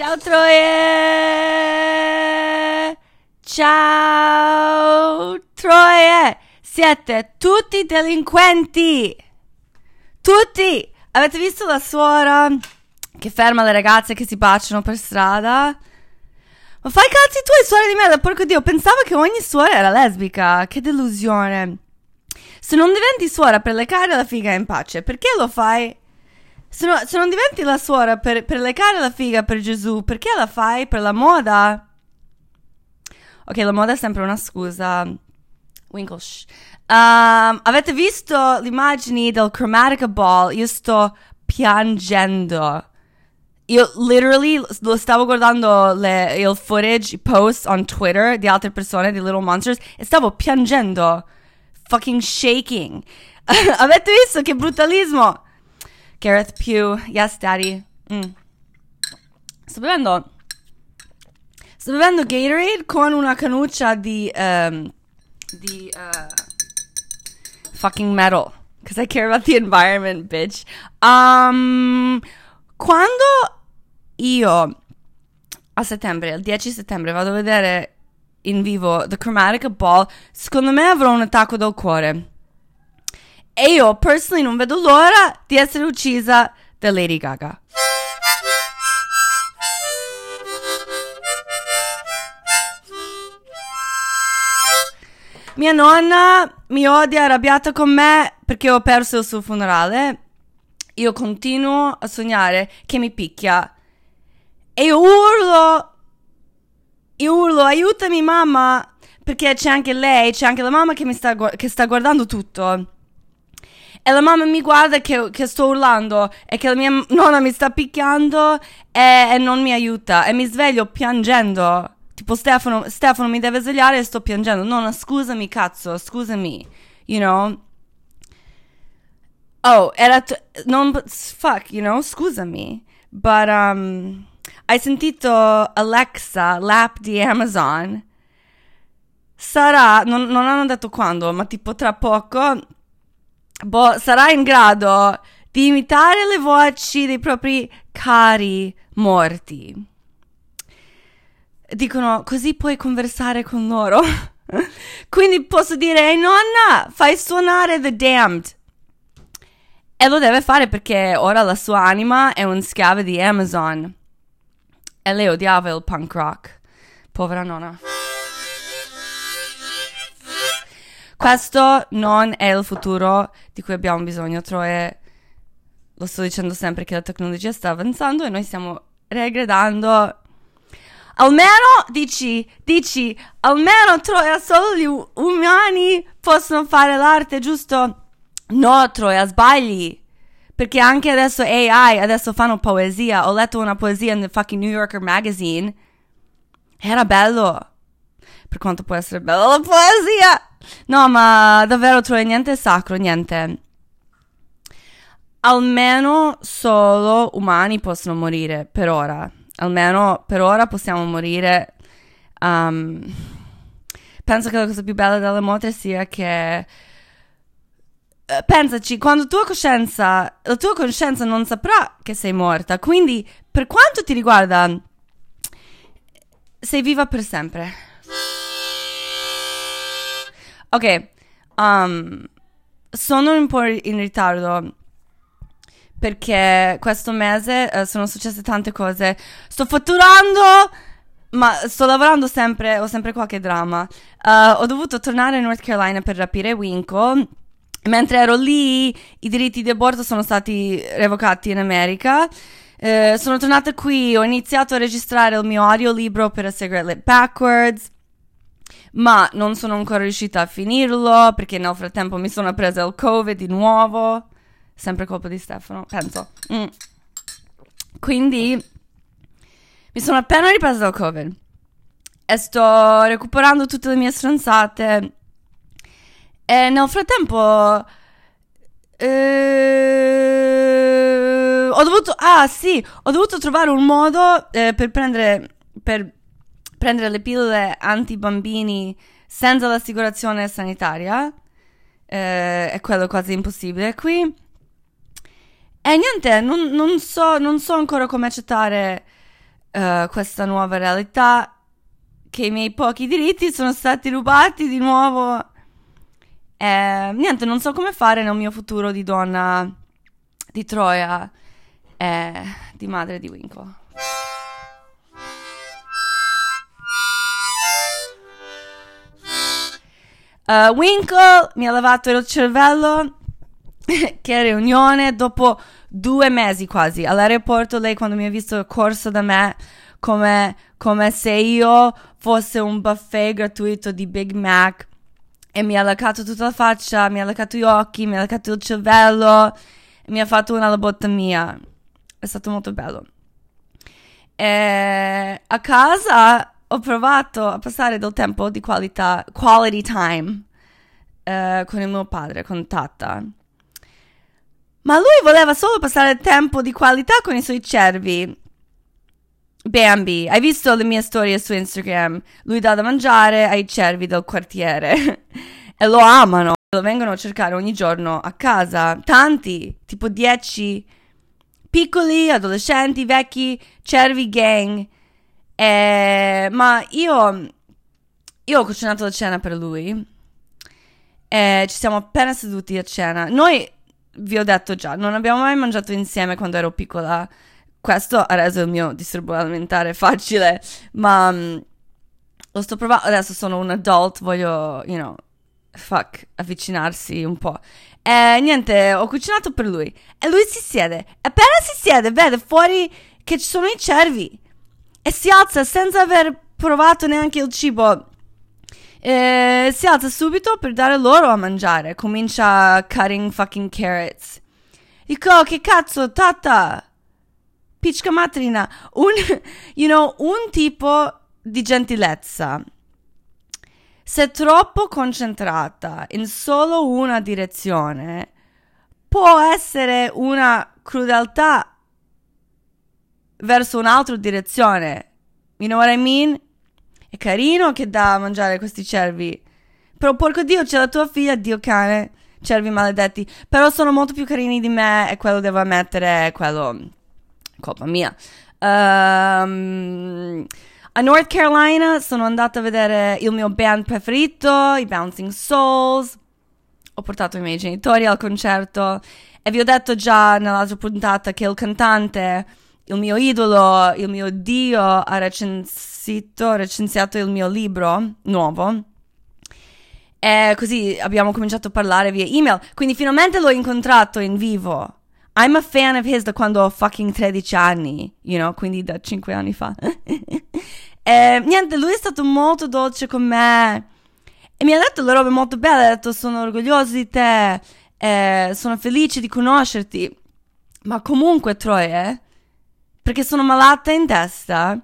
Ciao Troie! Ciao Troie! Siete tutti delinquenti! Tutti! Avete visto la suora che ferma le ragazze che si baciano per strada? Ma fai cazzi tuoi, suora di merda, porco dio, pensavo che ogni suora era lesbica, che delusione. Se non diventi suora per lecare la figa in pace, perché lo fai? Se, no, se non diventi la suora per, per lecare la figa per Gesù, perché la fai? Per la moda? Ok, la moda è sempre una scusa. Winkles. Um, avete visto le immagini del Chromatica Ball? Io sto piangendo. Io literally lo stavo guardando le, il footage, i post on Twitter di altre persone di Little Monsters e stavo piangendo. Fucking shaking. Avete visto che brutalismo? Gareth Pugh, yes daddy. Mm. Sto bevendo. Sto bevendo Gatorade con una canuccia di. Um, di. Uh, fucking metal. Because I care about the environment, bitch. Um, quando io a settembre, il 10 settembre, vado a vedere in vivo The Chromatica Ball, secondo me avrò un attacco del cuore. E io, personally, non vedo l'ora di essere uccisa da Lady Gaga. Mia nonna mi odia, arrabbiata con me perché ho perso il suo funerale. Io continuo a sognare che mi picchia e io urlo, io urlo, aiutami mamma, perché c'è anche lei, c'è anche la mamma che mi sta, che sta guardando tutto. E la mamma mi guarda che, che, sto urlando e che la mia nonna mi sta picchiando e, e, non mi aiuta. E mi sveglio piangendo. Tipo Stefano, Stefano mi deve svegliare e sto piangendo. Nonna, scusami cazzo, scusami. You know? Oh, era... T- non... Fuck, you know? Scusami. But, um... Hai sentito Alexa, l'app di Amazon? Sarà, non, non hanno detto quando, ma tipo tra poco, boh, sarà in grado di imitare le voci dei propri cari morti. Dicono, così puoi conversare con loro. Quindi posso dire, ehi nonna, fai suonare The Damned. E lo deve fare perché ora la sua anima è un schiavo di Amazon. E lei odiava il punk rock. Povera nonna. Questo non è il futuro di cui abbiamo bisogno, Troie. Lo sto dicendo sempre che la tecnologia sta avanzando e noi stiamo regredando. Almeno dici, dici, almeno Troia, solo gli umani possono fare l'arte, giusto? No, Troia, sbagli. Perché anche adesso AI, adesso fanno poesia. Ho letto una poesia nel fucking New Yorker Magazine. Era bello. Per quanto può essere bella la poesia. No, ma davvero trovo niente sacro, niente. Almeno solo umani possono morire per ora. Almeno per ora possiamo morire. Um, penso che la cosa più bella della morte sia che eh, pensaci, quando tua coscienza, la tua coscienza non saprà che sei morta, quindi per quanto ti riguarda, sei viva per sempre. Ok, um, sono un po' in ritardo perché questo mese uh, sono successe tante cose. Sto fatturando, ma sto lavorando sempre, ho sempre qualche dramma. Uh, ho dovuto tornare in North Carolina per rapire Winkle Mentre ero lì, i diritti di aborto sono stati revocati in America. Eh, sono tornata qui, ho iniziato a registrare il mio audiolibro per A Cigarette Lit Backwards, ma non sono ancora riuscita a finirlo perché nel frattempo mi sono presa il Covid di nuovo. Sempre colpa di Stefano, penso. Mm. Quindi mi sono appena ripresa dal Covid e sto recuperando tutte le mie stronzate e nel frattempo... Eh, ho dovuto... Ah sì, ho dovuto trovare un modo eh, per prendere... Per prendere le pillole anti-bambini senza l'assicurazione sanitaria. Eh, è quello quasi impossibile qui. E niente, non, non, so, non so ancora come accettare uh, questa nuova realtà che i miei pochi diritti sono stati rubati di nuovo. Eh, niente, non so come fare nel mio futuro di donna di Troia e di madre di Winkle. Uh, Winkle mi ha lavato il cervello. che riunione dopo due mesi quasi all'aeroporto. Lei, quando mi ha visto, corso da me come, come se io fosse un buffet gratuito di Big Mac. E mi ha leccato tutta la faccia, mi ha leccato gli occhi, mi ha leccato il cervello. Mi ha fatto una lobotomia. È stato molto bello. E a casa ho provato a passare del tempo di qualità, quality time eh, con il mio padre, con Tata. Ma lui voleva solo passare tempo di qualità con i suoi cervi. Bambi, hai visto le mie storie su Instagram? Lui dà da mangiare ai cervi del quartiere e lo amano. Lo vengono a cercare ogni giorno a casa. Tanti, tipo 10 piccoli, adolescenti, vecchi, cervi gang. E... Ma io, io ho cucinato la cena per lui. E ci siamo appena seduti a cena. Noi, vi ho detto già, non abbiamo mai mangiato insieme quando ero piccola. Questo ha reso il mio disturbo alimentare facile, ma um, lo sto provando. Adesso sono un adult, voglio, you know, fuck, avvicinarsi un po'. E niente, ho cucinato per lui. E lui si siede. Appena si siede, vede fuori che ci sono i cervi. E si alza senza aver provato neanche il cibo. E si alza subito per dare loro a mangiare. Comincia cutting fucking carrots. Dico, oh, che cazzo, tata? Picca matrina. Un, you know, un tipo di gentilezza se troppo concentrata in solo una direzione, può essere una crudeltà verso un'altra direzione. You know what I mean? È carino che dà a mangiare questi cervi. Però porco Dio, c'è la tua figlia, Dio cane, cervi maledetti. Però sono molto più carini di me e quello devo ammettere, è quello colpa mia. Um, a North Carolina sono andata a vedere il mio band preferito, i Bouncing Souls. Ho portato i miei genitori al concerto e vi ho detto già nell'altra puntata che il cantante, il mio idolo, il mio dio, ha recensito, recensiato il mio libro nuovo. E così abbiamo cominciato a parlare via email. Quindi finalmente l'ho incontrato in vivo. I'm a fan of his da quando ho fucking 13 anni, you know, quindi da 5 anni fa. e niente, lui è stato molto dolce con me e mi ha detto le robe molto belle, ha detto sono orgoglioso di te, eh, sono felice di conoscerti. Ma comunque, Troie, perché sono malata in testa,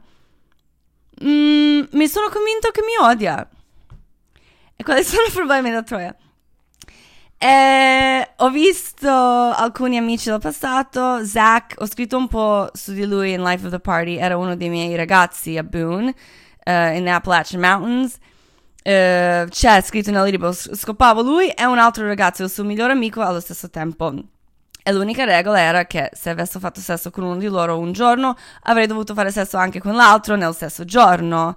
mm, mi sono convinto che mi odia. E quali sono i problemi da Troia? E ho visto alcuni amici del passato, Zach, ho scritto un po' su di lui in Life of the Party, era uno dei miei ragazzi a Boone, uh, in Appalachian Mountains. Uh, c'è scritto nel libro, scopavo lui e un altro ragazzo, il suo migliore amico allo stesso tempo. E l'unica regola era che se avessi fatto sesso con uno di loro un giorno, avrei dovuto fare sesso anche con l'altro nel stesso giorno.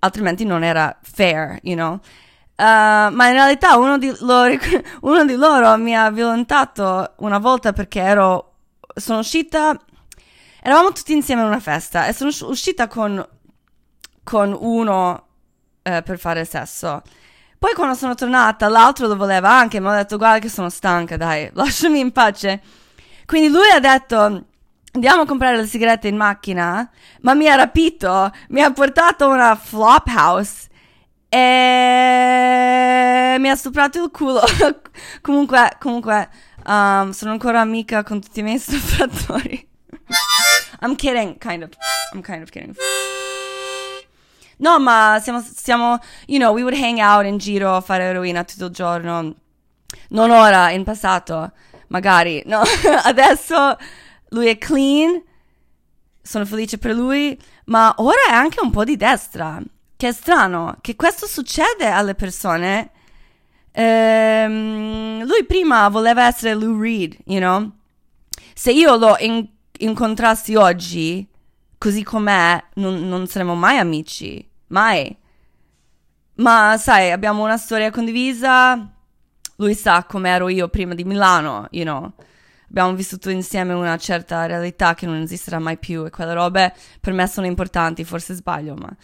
Altrimenti non era fair, you know. Uh, ma in realtà uno di, loro, uno di, loro, mi ha violentato una volta perché ero. Sono uscita. Eravamo tutti insieme a una festa e sono uscita con, con uno uh, per fare sesso. Poi quando sono tornata, l'altro lo voleva anche, ma ho detto guarda che sono stanca, dai, lasciami in pace. Quindi lui ha detto andiamo a comprare le sigarette in macchina, ma mi ha rapito, mi ha portato una flop house e mi ha stuprato il culo. comunque, comunque, um, sono ancora amica con tutti i miei stupratori. I'm kidding, kind of. I'm kind of kidding. No, ma siamo, siamo, you know, we would hang out in giro a fare eroina tutto il giorno. Non ora, in passato, magari. No, adesso lui è clean, sono felice per lui, ma ora è anche un po' di destra. Che è strano che questo succede alle persone. Ehm, lui prima voleva essere Lou Reed, you know? Se io lo in- incontrassi oggi, così com'è, non, non saremo mai amici. Mai. Ma sai, abbiamo una storia condivisa. Lui sa com'ero io prima di Milano, you know. Abbiamo vissuto insieme una certa realtà che non esisterà mai più e quelle robe per me sono importanti, forse sbaglio, ma...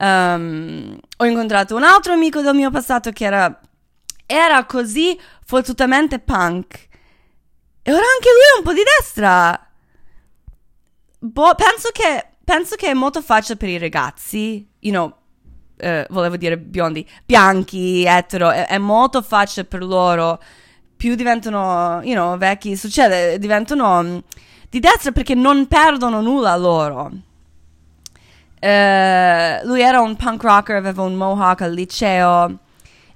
Um, ho incontrato un altro amico del mio passato che era, era così fottutamente punk. E ora anche lui è un po' di destra. Boh, penso che, penso che è molto facile per i ragazzi, you know, uh, volevo dire biondi, bianchi, etero, è, è, molto facile per loro. Più diventano, you know, vecchi, succede, diventano um, di destra perché non perdono nulla loro. Uh, lui era un punk rocker, aveva un mohawk al liceo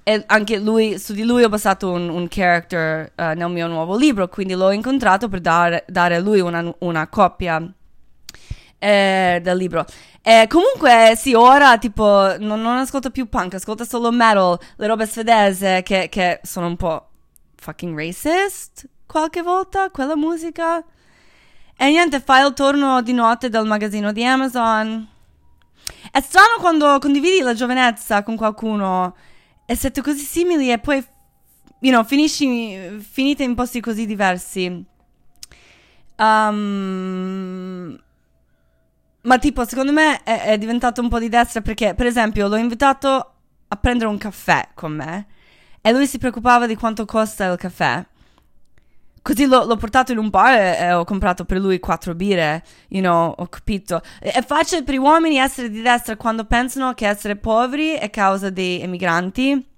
e anche lui, su di lui ho passato un, un character uh, nel mio nuovo libro, quindi l'ho incontrato per dare, dare a lui una, una copia eh, del libro. Eh, comunque, sì, ora tipo non, non, ascolto più punk, ascolto solo metal, le robe svedese che, che sono un po' fucking racist qualche volta, quella musica. E niente, fai il turno di notte del magazzino di Amazon. È strano quando condividi la giovinezza con qualcuno e siete così simili e poi, you know, finisci, finite in posti così diversi. Um, ma tipo, secondo me è, è, diventato un po' di destra perché, per esempio, l'ho invitato a prendere un caffè con me e lui si preoccupava di quanto costa il caffè. Così l'ho, l'ho portato in un bar e, e, ho comprato per lui quattro birre, you know, ho capito. È facile per gli uomini essere di destra quando pensano che essere poveri è causa dei emigranti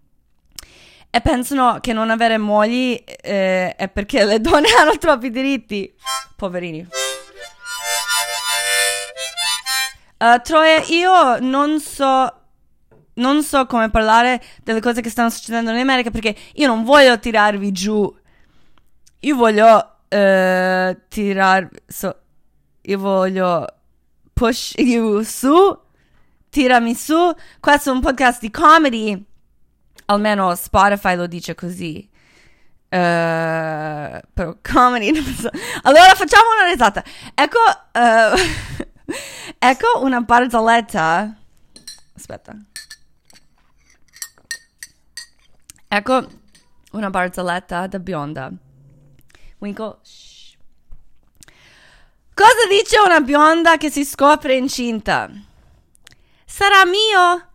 e pensano che non avere mogli eh, è perché le donne hanno troppi diritti. Poverini. Uh, Troia, io non so. Non so come parlare delle cose che stanno succedendo in America perché io non voglio tirarvi giù. Io voglio uh, tirarvi. So, io voglio push you su. Tirami su. Questo è un podcast di comedy. Almeno Spotify lo dice così. Uh, però comedy non so. Allora facciamo una risata. Ecco. Uh, ecco una barzelletta. Aspetta. Ecco una barzelletta da bionda. Winkle. Cosa dice una bionda che si scopre incinta? Sarà mio?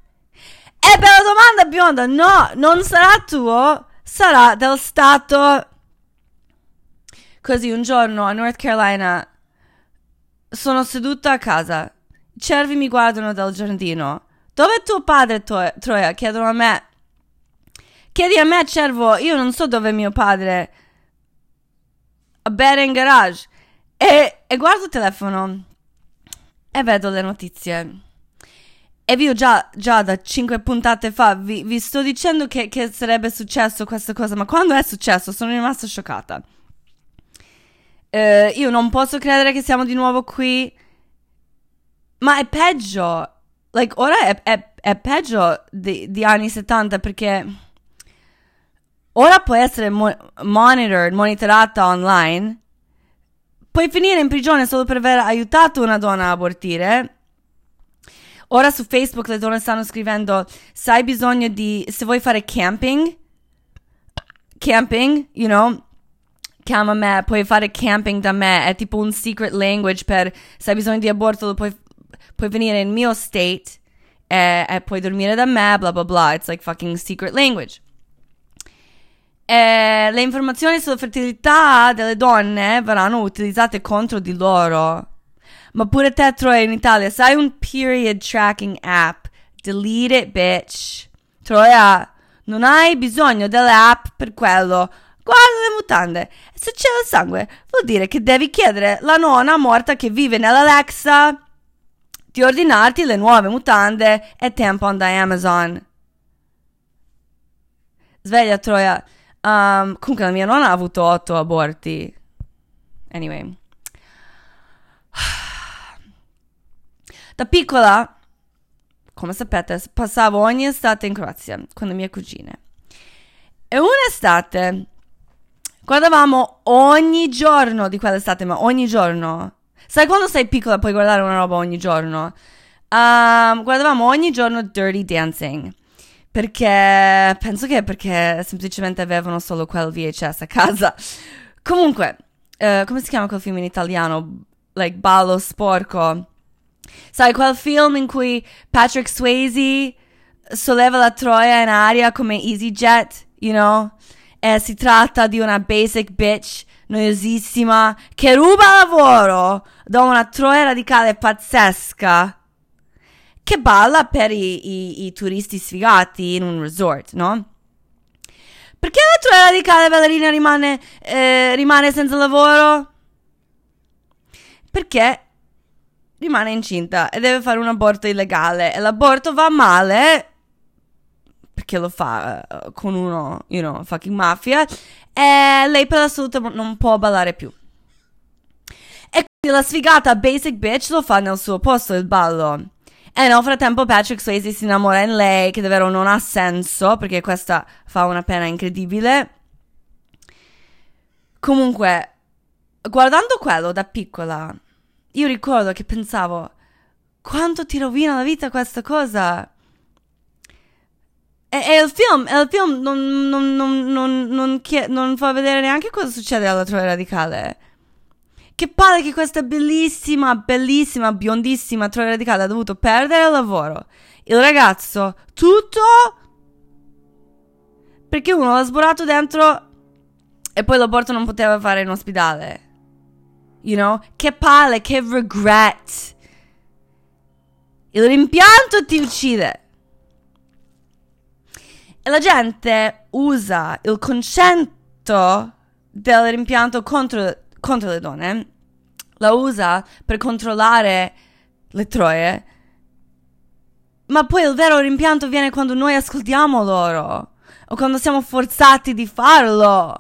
E bella domanda bionda. No, non sarà tuo, sarà del Stato. Così un giorno a North Carolina sono seduta a casa. I cervi mi guardano dal giardino. Dove è tuo padre, to- Troia? Chiedono a me. Chiedi a me, cervo, io non so dove è mio padre. A bere in garage. E, e guardo il telefono e vedo le notizie. E vi ho già, già da cinque puntate fa, vi, vi sto dicendo che, che sarebbe successo questa cosa, ma quando è successo sono rimasta scioccata. Uh, io non posso credere che siamo di nuovo qui. Ma è peggio. Like, ora è, è, è peggio di, di, anni 70 perché ora puoi essere mo- monitored, monitorata online. Puoi finire in prigione solo per aver aiutato una donna a abortire. Ora su Facebook le donne stanno scrivendo: Se hai bisogno di. Se vuoi fare camping, camping, you know, chiama me, puoi fare camping da me, è tipo un secret language per se hai bisogno di aborto puoi, puoi venire nel mio state e, e, puoi dormire da me, bla bla bla, it's like fucking secret language. E le informazioni sulla fertilità delle donne verranno utilizzate contro di loro. Ma pure te, Troia, in Italia, sai un period tracking app? Delete it, bitch. Troia, non hai bisogno delle app per quello Guarda le mutande. Se c'è il sangue, vuol dire che devi chiedere la nonna morta che vive nell'Alexa di ordinarti le nuove mutande e tampon da Amazon. Sveglia Troia. Um, comunque la mia nonna ha avuto otto aborti. Anyway. Da piccola, come sapete, passavo ogni estate in Croazia con le mie cugine. E un'estate Guardavamo ogni giorno di quell'estate, ma ogni giorno. Sai quando sei piccola puoi guardare una roba ogni giorno? Um, guardavamo ogni giorno Dirty Dancing. Perché penso che perché semplicemente avevano solo quel VHS a casa. Comunque, uh, come si chiama quel film in italiano? Like Ballo Sporco. Sai, quel film in cui Patrick Swayze solleva la troia in aria come EasyJet, you know? E si tratta di una basic bitch noiosissima che ruba lavoro da una troia radicale pazzesca che balla per i, i, i turisti sfigati in un resort, no? Perché la troia radicale ballerina rimane, eh, rimane senza lavoro? Perché rimane incinta e deve fare un aborto illegale e l'aborto va male perché lo fa uh, con uno, you know, fucking mafia e lei per la salute non può ballare più. E quindi la sfigata basic bitch lo fa nel suo posto il ballo. E nel frattempo Patrick Swayze si innamora in lei, che davvero non ha senso, perché questa fa una pena incredibile. Comunque, guardando quello da piccola, io ricordo che pensavo, quanto ti rovina la vita questa cosa? E, e il film, e il film non, non, non, non, fa vedere neanche cosa succede alla Troia Radicale. Che palle che questa bellissima, bellissima, biondissima Troia Radicale ha dovuto perdere il lavoro. Il ragazzo, tutto perché uno l'ha sborato dentro e poi l'aborto non poteva fare in ospedale. You know? Che palle, che regret. Il rimpianto ti uccide. La gente usa il concetto del rimpianto contro contro le donne, la usa per controllare le troie. Ma poi il vero rimpianto viene quando noi ascoltiamo loro o quando siamo forzati di farlo.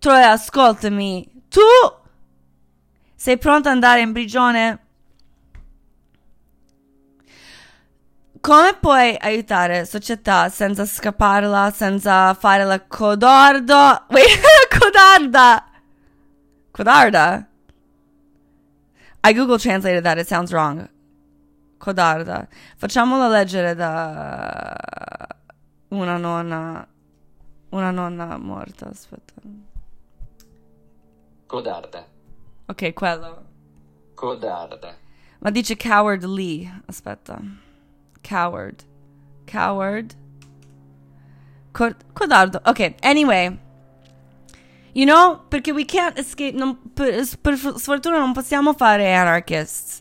Troia, ascoltami, tu sei pronta ad andare in prigione? Come puoi aiutare società senza scapparla, senza fare la codardo? Wait, codarda! Codarda? I Google translated that, it sounds wrong. Codarda. Facciamola leggere da una nonna. Una nonna morta, aspetta. Codarda. Ok, quello. Codarda. Ma dice cowardly. Aspetta. Coward. Coward. codardo. Ok, anyway. You know, perché we can't escape. Non, per, per sfortuna non possiamo fare anarchists.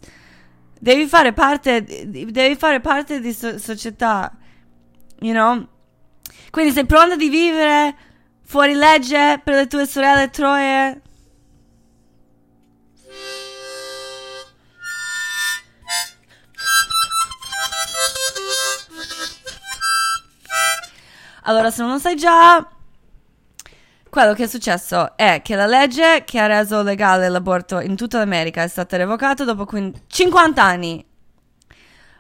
Devi fare parte. Devi fare parte di so- società. You know? Quindi sei pronta di vivere fuori legge per le tue sorelle troie? Allora, se non lo sai già, quello che è successo è che la legge che ha reso legale l'aborto in tutta l'America è stata revocata dopo 50 anni.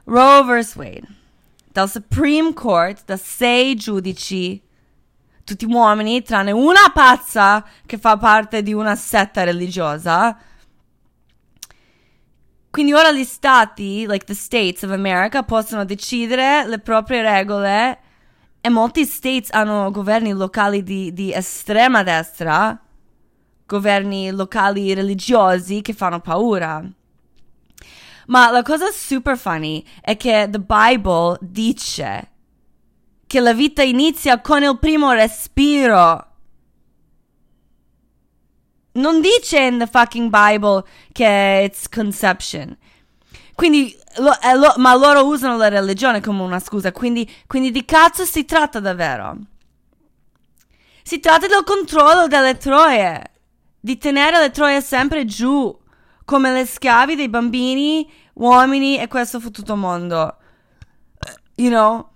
Roe vs. Wade. Dal Supreme Court, da sei giudici, tutti uomini, tranne una pazza che fa parte di una setta religiosa. Quindi ora gli stati, like the states of America, possono decidere le proprie regole e molti states hanno governi locali di, di estrema destra, governi locali religiosi che fanno paura. Ma la cosa super funny è che the Bible dice che la vita inizia con il primo respiro. Non dice in the fucking Bible che it's conception. Quindi, lo, eh, lo, ma loro usano la religione come una scusa. Quindi, quindi di cazzo si tratta davvero? Si tratta del controllo delle troie. Di tenere le troie sempre giù. Come le schiavi dei bambini, uomini e questo fottuto mondo. You know?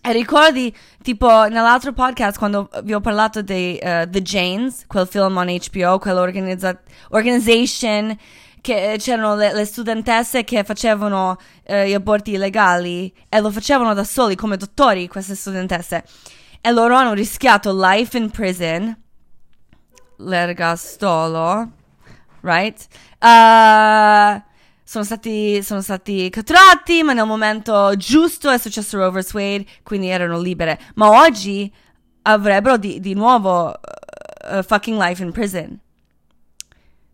E ricordi, tipo, nell'altro podcast, quando vi ho parlato di uh, The Janes, quel film on HBO, quell'organizzazione che c'erano le, le studentesse che facevano eh, gli aborti illegali e lo facevano da soli come dottori queste studentesse e loro hanno rischiato life in prison l'ergastolo, right? Uh, sono stati, sono stati catturati, ma nel momento giusto è successo Roe vs. Wade, quindi erano libere. Ma oggi avrebbero di, di nuovo uh, fucking life in prison.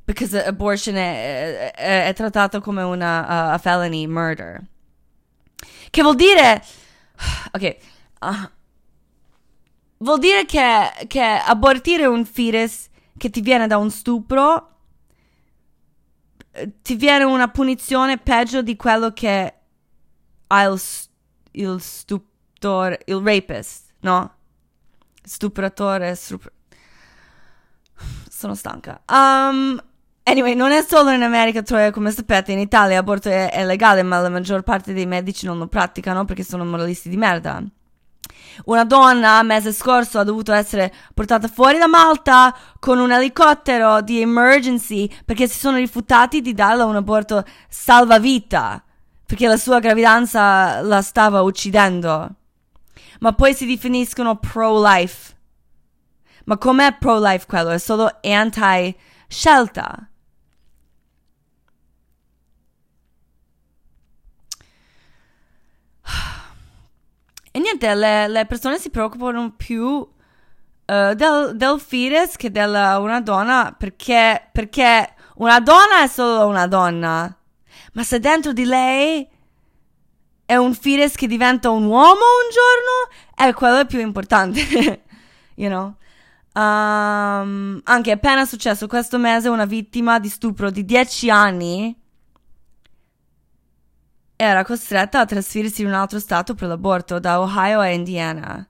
Because abortion è, è, è trattato come una uh, felony murder. Che vuol dire... Ok. Uh, vuol dire che, che abortire un fetus che ti viene da un stupro ti viene una punizione peggio di quello che ha il, il stupratore, il rapist, no? Stupratore, stupr- sono stanca. Um, anyway, non è solo in America, Troia, come sapete, in Italia l'aborto è, è legale, ma la maggior parte dei medici non lo praticano perché sono moralisti di merda. Una donna, mese scorso, ha dovuto essere portata fuori da Malta con un elicottero di emergency perché si sono rifiutati di darle un aborto salvavita perché la sua gravidanza la stava uccidendo. Ma poi si definiscono pro-life. Ma com'è pro-life quello? È solo anti-scelta. E niente, le, le persone si preoccupano più uh, del, del fetus che della una donna perché, perché una donna è solo una donna. Ma se dentro di lei è un fetus che diventa un uomo un giorno, è quello più importante. you know? Um, anche appena successo questo mese una vittima di stupro di 10 anni era costretta a trasferirsi in un altro stato per l'aborto, da Ohio a Indiana.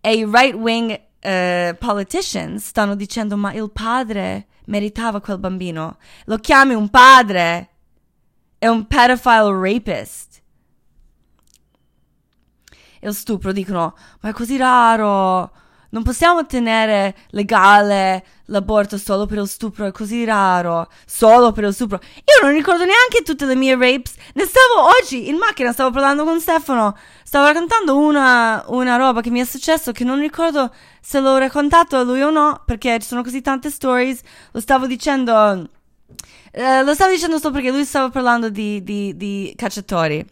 E i right-wing uh, politicians stanno dicendo ma il padre meritava quel bambino. Lo chiami un padre. È un pedophile rapist. Il stupro dicono ma è così raro. Non possiamo tenere legale l'aborto solo per il stupro, è così raro. Solo per il stupro. Io non ricordo neanche tutte le mie rapes. Ne stavo oggi in macchina, stavo parlando con Stefano. Stavo raccontando una, una roba che mi è successo che non ricordo se l'ho raccontato a lui o no, perché ci sono così tante stories. Lo stavo dicendo. Eh, lo stavo dicendo solo perché lui stava parlando di, di, di cacciatori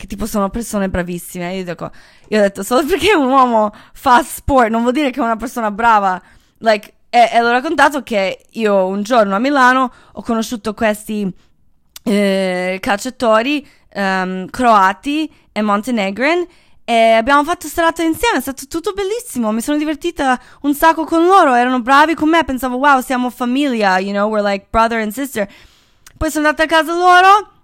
che tipo sono persone bravissime. Io dico, io ho detto, solo perché un uomo fa sport non vuol dire che è una persona brava. Like, e, e l'ho raccontato che io un giorno a Milano ho conosciuto questi eh, calciatori um, croati e montenegrin e abbiamo fatto serata insieme, è stato tutto bellissimo, mi sono divertita un sacco con loro, erano bravi con me, pensavo wow siamo famiglia, you know, we're like brother and sister. Poi sono andata a casa loro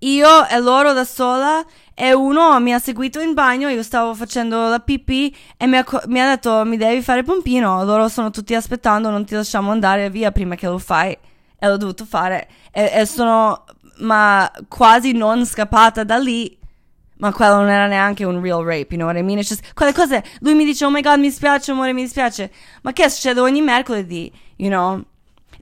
io e loro da sola e uno mi ha seguito in bagno, io stavo facendo la pipì e mi ha, mi ha detto mi devi fare pompino, loro sono tutti aspettando, non ti lasciamo andare via prima che lo fai e l'ho dovuto fare e, e sono ma quasi non scappata da lì ma quello non era neanche un real rape, you know what I mean? Just, quelle cose, lui mi dice, oh my god, mi spiace, amore, mi dispiace. Ma che succede ogni mercoledì, you know?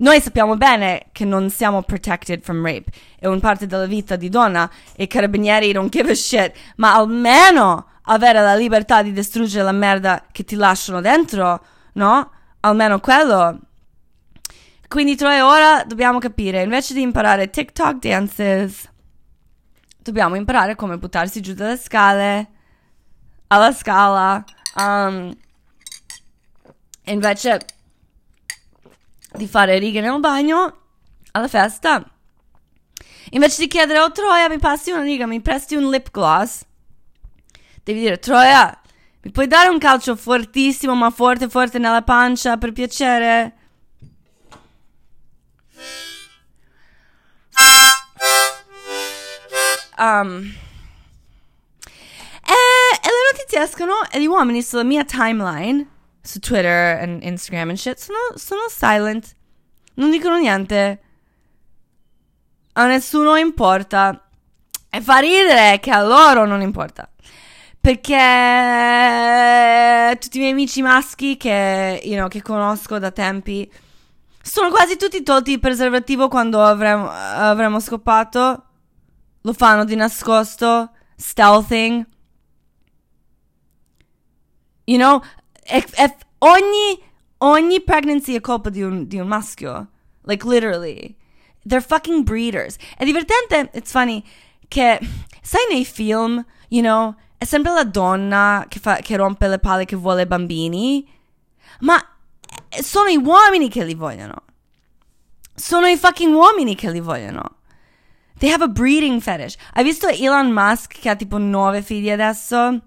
Noi sappiamo bene che non siamo protected from rape, è un parte della vita di donna e i carabinieri don't give a shit, ma almeno avere la libertà di distruggere la merda che ti lasciano dentro, no? Almeno quello. Quindi Troy ora dobbiamo capire, invece di imparare TikTok dances, dobbiamo imparare come buttarsi giù dalle scale, alla scala. Um, invece di fare righe nel bagno alla festa. Invece di chiedere, oh Troia, mi passi una riga, mi presti un lip gloss? Devi dire, Troia, mi puoi dare un calcio fortissimo, ma forte, forte nella pancia, per piacere? Um, e, e le notizie escono e gli uomini sulla mia timeline su Twitter e Instagram e shit sono, sono silent. Non dicono niente. A nessuno importa. E fa ridere che a loro non importa. Perché tutti i miei amici maschi che, you know, che conosco da tempi sono quasi tutti tolti il preservativo quando avremo, avremo scopato. Lo fanno di nascosto, stealthing. You know, e, e ogni, ogni pregnancy è colpa di un, di un maschio. Like, literally. They're fucking breeders. È divertente, it's funny, che, sai nei film, you know, è sempre la donna che, fa, che rompe le palle che vuole bambini, ma sono i uomini che li vogliono. Sono i fucking uomini che li vogliono. They have a breeding fetish. Hai visto Elon Musk che ha tipo nove figli adesso?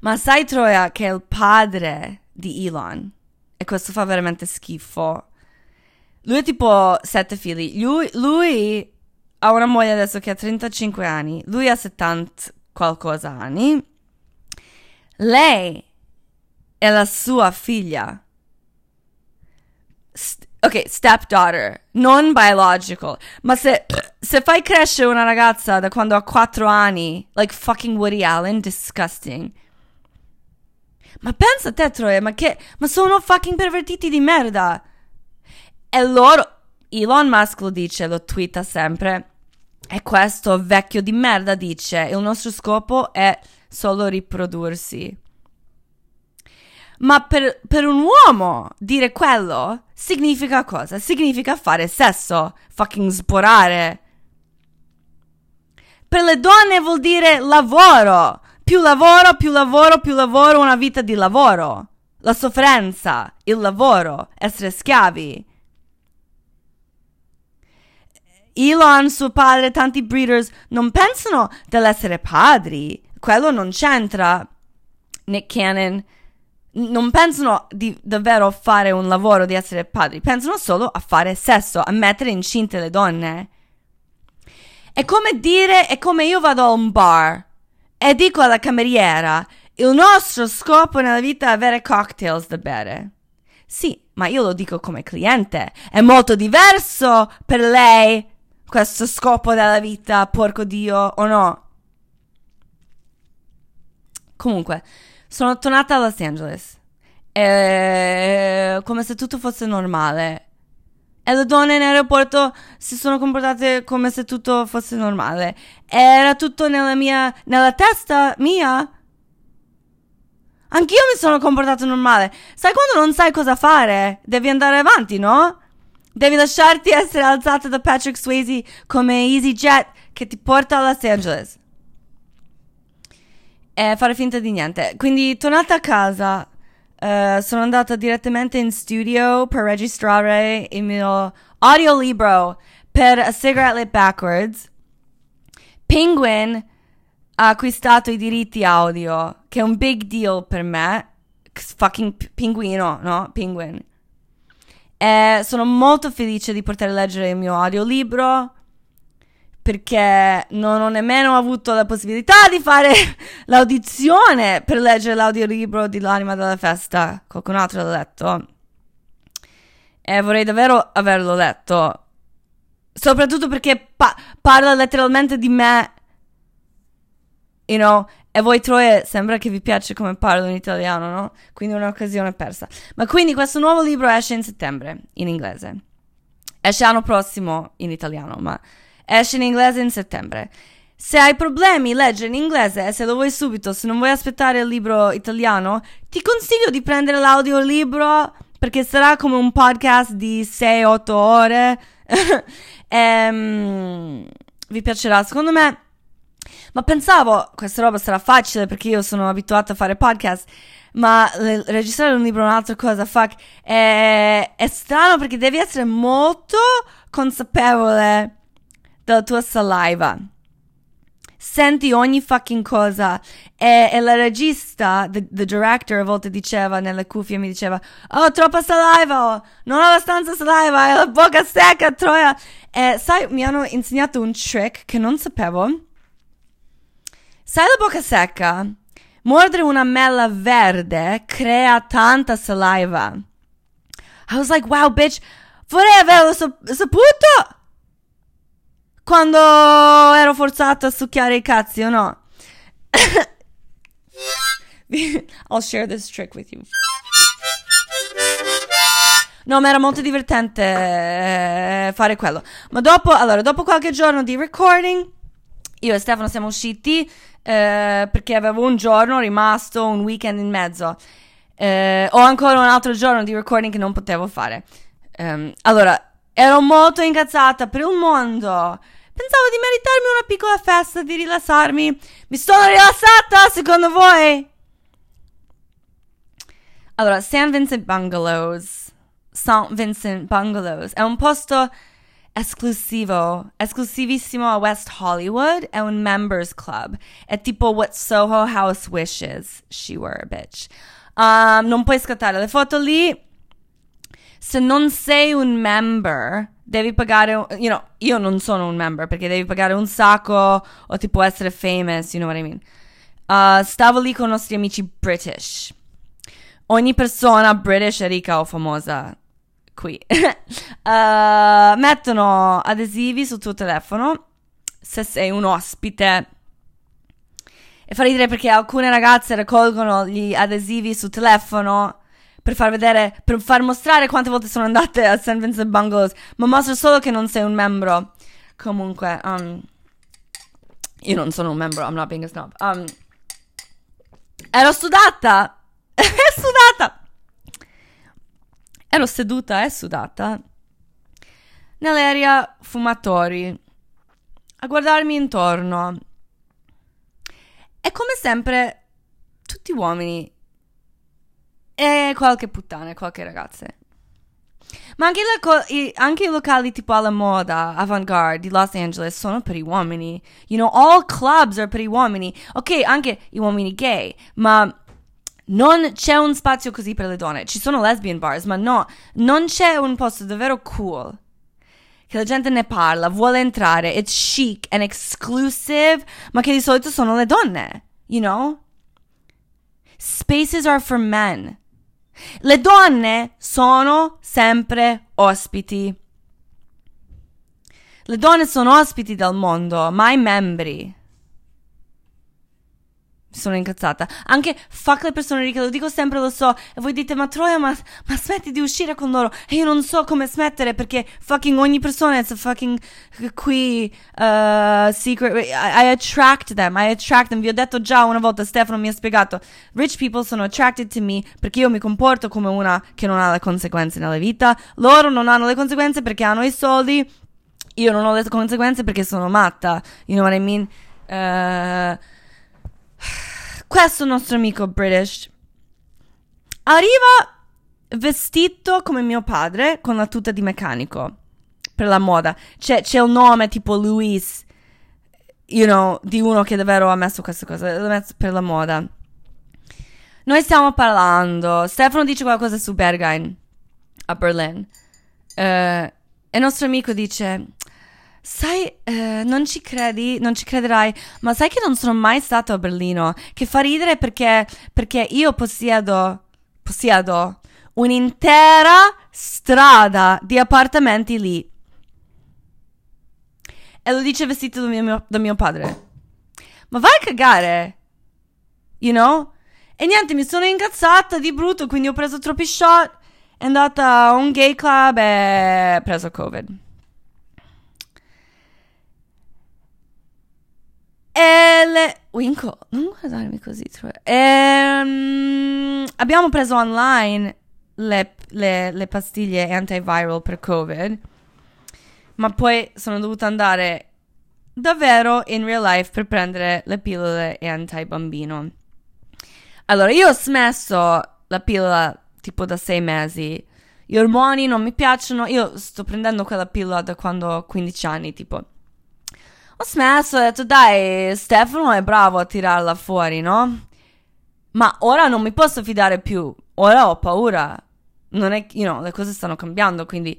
Ma sai Troia che è il padre di Elon? E questo fa veramente schifo. Lui ha tipo sette figli. Lui, lui ha una moglie adesso che ha 35 anni. Lui ha 70 qualcosa anni. Lei è la sua figlia. St- ok, stepdaughter, non biological. Ma se, se fai crescere una ragazza da quando ha 4 anni, like fucking Woody Allen, disgusting. Ma pensa a te, Troia, ma che. Ma sono fucking pervertiti di merda. E loro. Elon Musk lo dice, lo twitta sempre. E questo vecchio di merda dice: il nostro scopo è solo riprodursi. Ma per, per, un uomo dire quello significa cosa? Significa fare sesso, fucking sborare. Per le donne vuol dire lavoro. Più lavoro, più lavoro, più lavoro, una vita di lavoro. La sofferenza, il lavoro, essere schiavi. Elon, suo padre, tanti breeders non pensano dell'essere padri. Quello non c'entra. Nick Cannon non pensano di davvero fare un lavoro di essere padri, pensano solo a fare sesso, a mettere incinte le donne. È come dire, è come io vado a un bar e dico alla cameriera, il nostro scopo nella vita è avere cocktails da bere. Sì, ma io lo dico come cliente. È molto diverso per lei questo scopo della vita, porco Dio, o no? Comunque, sono tornata a Los Angeles. E... come se tutto fosse normale. E le donne in aeroporto si sono comportate come se tutto fosse normale. Era tutto nella mia. nella testa mia. Anch'io mi sono comportato normale. Sai quando non sai cosa fare? Devi andare avanti, no? Devi lasciarti essere alzata da Patrick Swayze come EasyJet che ti porta a Los Angeles. E fare finta di niente. Quindi, tornata a casa, uh, sono andata direttamente in studio per registrare il mio audiolibro per A Cigarette Lit Backwards. Penguin ha acquistato i diritti audio, che è un big deal per me. Fucking pinguino, no? Penguin. E sono molto felice di poter leggere il mio audiolibro perché non ho nemmeno avuto la possibilità di fare l'audizione per leggere l'audiolibro di L'anima della festa. Qualcun altro l'ha letto. E vorrei davvero averlo letto. Soprattutto perché pa- parla letteralmente di me. You know, e voi troie sembra che vi piace come parlo in italiano, no? Quindi è un'occasione persa. Ma quindi questo nuovo libro esce in settembre, in inglese. Esce l'anno prossimo in italiano, ma esce in inglese in settembre. Se hai problemi, legge in inglese e se lo vuoi subito, se non vuoi aspettare il libro italiano, ti consiglio di prendere l'audiolibro perché sarà come un podcast di 6-8 ore. e, um, vi piacerà, secondo me ma pensavo, questa roba sarà facile perché io sono abituata a fare podcast, ma le, registrare un libro è un'altra cosa, fuck. È, è strano perché devi essere molto consapevole della tua saliva. Senti ogni fucking cosa. E, e la regista, the, the, director, a volte diceva nelle cuffie, mi diceva, oh, troppa saliva, oh, non ho abbastanza saliva, hai la bocca secca, troia. E sai, mi hanno insegnato un trick che non sapevo Sai la bocca secca? Mordere una mela verde crea tanta saliva. I was like, wow, bitch, vorrei averlo saputo quando ero forzato a succhiare i cazzi o no? I'll share this trick with you. No, ma era molto divertente eh, fare quello. Ma dopo, allora, dopo qualche giorno di recording, io e Stefano siamo usciti eh, perché avevo un giorno rimasto, un weekend in mezzo. Eh, ho ancora un altro giorno di recording che non potevo fare. Ehm, allora, ero molto incazzata per il mondo. Pensavo di meritarmi una piccola festa, di rilassarmi. Mi sono rilassata, secondo voi? Allora, St. Vincent Bungalows. St. Vincent Bungalows è un posto esclusivo, esclusivissimo a West Hollywood. È un members club. È tipo what Soho House wishes she were a bitch. Um, non puoi scattare le foto lì. Se non sei un member, devi pagare, you know, io non sono un member perché devi pagare un sacco o ti può essere famous, you know what I mean. Uh, stavo lì con i nostri amici British. Ogni persona British è ricca o famosa qui. uh, mettono adesivi sul tuo telefono se sei un ospite. E fa ridere perché alcune ragazze raccolgono gli adesivi sul telefono per far vedere, per far mostrare quante volte sono andate a St. Vincent Bungalows, ma mostra solo che non sei un membro. Comunque, um, io non sono un membro, I'm not being a snob. Um, ero sudata, sudata. Ero seduta e sudata nell'area fumatori a guardarmi intorno. E come sempre, tutti uomini e qualche puttana, qualche ragazze. Ma anche, co- i, anche, i locali tipo alla moda, avant-garde di Los Angeles sono per i uomini. You know, all clubs are per i uomini. Ok, anche gli uomini gay, ma non c'è un spazio così per le donne. Ci sono lesbian bars, ma no, non c'è un posto davvero cool. Che la gente ne parla, vuole entrare, it's chic and exclusive, ma che di solito sono le donne, you know? Spaces are for men. Le donne sono sempre ospiti. Le donne sono ospiti del mondo, mai membri sono incazzata. Anche fuck le persone ricche, lo dico sempre, lo so. E voi dite, ma Troia, ma, ma smetti di uscire con loro. E io non so come smettere perché fucking ogni persona è fucking qui uh, secret. I, I, attract them, I attract them. Vi ho detto già una volta, Stefano mi ha spiegato. Rich people sono attracted to me perché io mi comporto come una che non ha le conseguenze nella vita. Loro non hanno le conseguenze perché hanno i soldi. Io non ho le conseguenze perché sono matta. You know what I mean? Uh, questo nostro amico British arriva vestito come mio padre con la tuta di meccanico per la moda. C'è, c'è il nome tipo Luis, you know, di uno che davvero ha messo questa cosa, per la moda. Noi stiamo parlando, Stefano dice qualcosa su Berghain a Berlin. Uh, e il nostro amico dice Sai, eh, non ci credi, non ci crederai, ma sai che non sono mai stato a Berlino? Che fa ridere perché, perché io possiedo, possiedo un'intera strada di appartamenti lì. E lo dice vestito da mio, da mio padre. Ma vai a cagare, you know? E niente, mi sono incazzata di brutto, quindi ho preso troppi shot, è andata a un gay club e ho preso Covid. E le... Winco, non guardarmi così. Ehm, abbiamo preso online le, le, le pastiglie antiviral per Covid, ma poi sono dovuta andare davvero in real life per prendere le pillole anti-bambino. Allora, io ho smesso la pillola tipo da sei mesi. Gli ormoni non mi piacciono. Io sto prendendo quella pillola da quando ho 15 anni, tipo. Ho smesso, ho detto dai, Stefano è bravo a tirarla fuori, no? Ma ora non mi posso fidare più. Ora ho paura. Non è, you know, le cose stanno cambiando, quindi...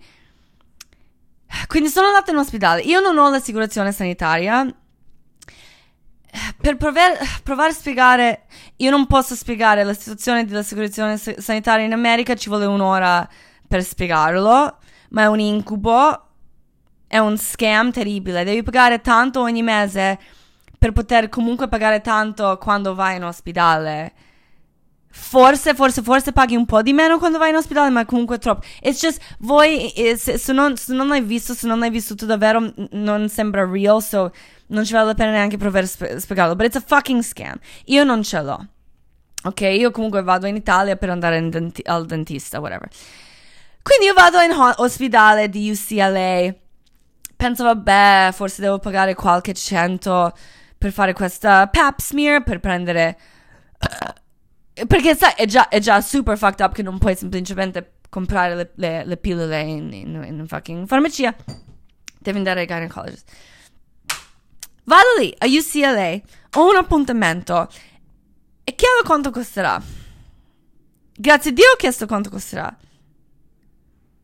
Quindi sono andata in ospedale. Io non ho l'assicurazione sanitaria. Per provare, provare a spiegare, io non posso spiegare la situazione dell'assicurazione sanitaria in America, ci vuole un'ora per spiegarlo, ma è un incubo è un scam terribile. Devi pagare tanto ogni mese per poter comunque pagare tanto quando vai in ospedale. Forse, forse, forse paghi un po' di meno quando vai in ospedale, ma comunque troppo. It's just, voi, eh, se, se, non, se non l'hai visto, se non l'hai vissuto davvero, non sembra real, so non ci vale la pena neanche provare a spiegarlo. But it's a fucking scam. Io non ce l'ho. Ok, io comunque vado in Italia per andare denti- al dentista, whatever. Quindi io vado in ho- ospedale di UCLA. Penso, vabbè, forse devo pagare qualche cento per fare questa pap smear, per prendere... Uh, perché sai, è già, è già super fucked up che non puoi semplicemente comprare le, le, le pillole in, in, in fucking farmacia. Devi andare ai gynecologist. Vado lì a UCLA, ho un appuntamento e chiedo quanto costerà. Grazie a Dio ho chiesto quanto costerà.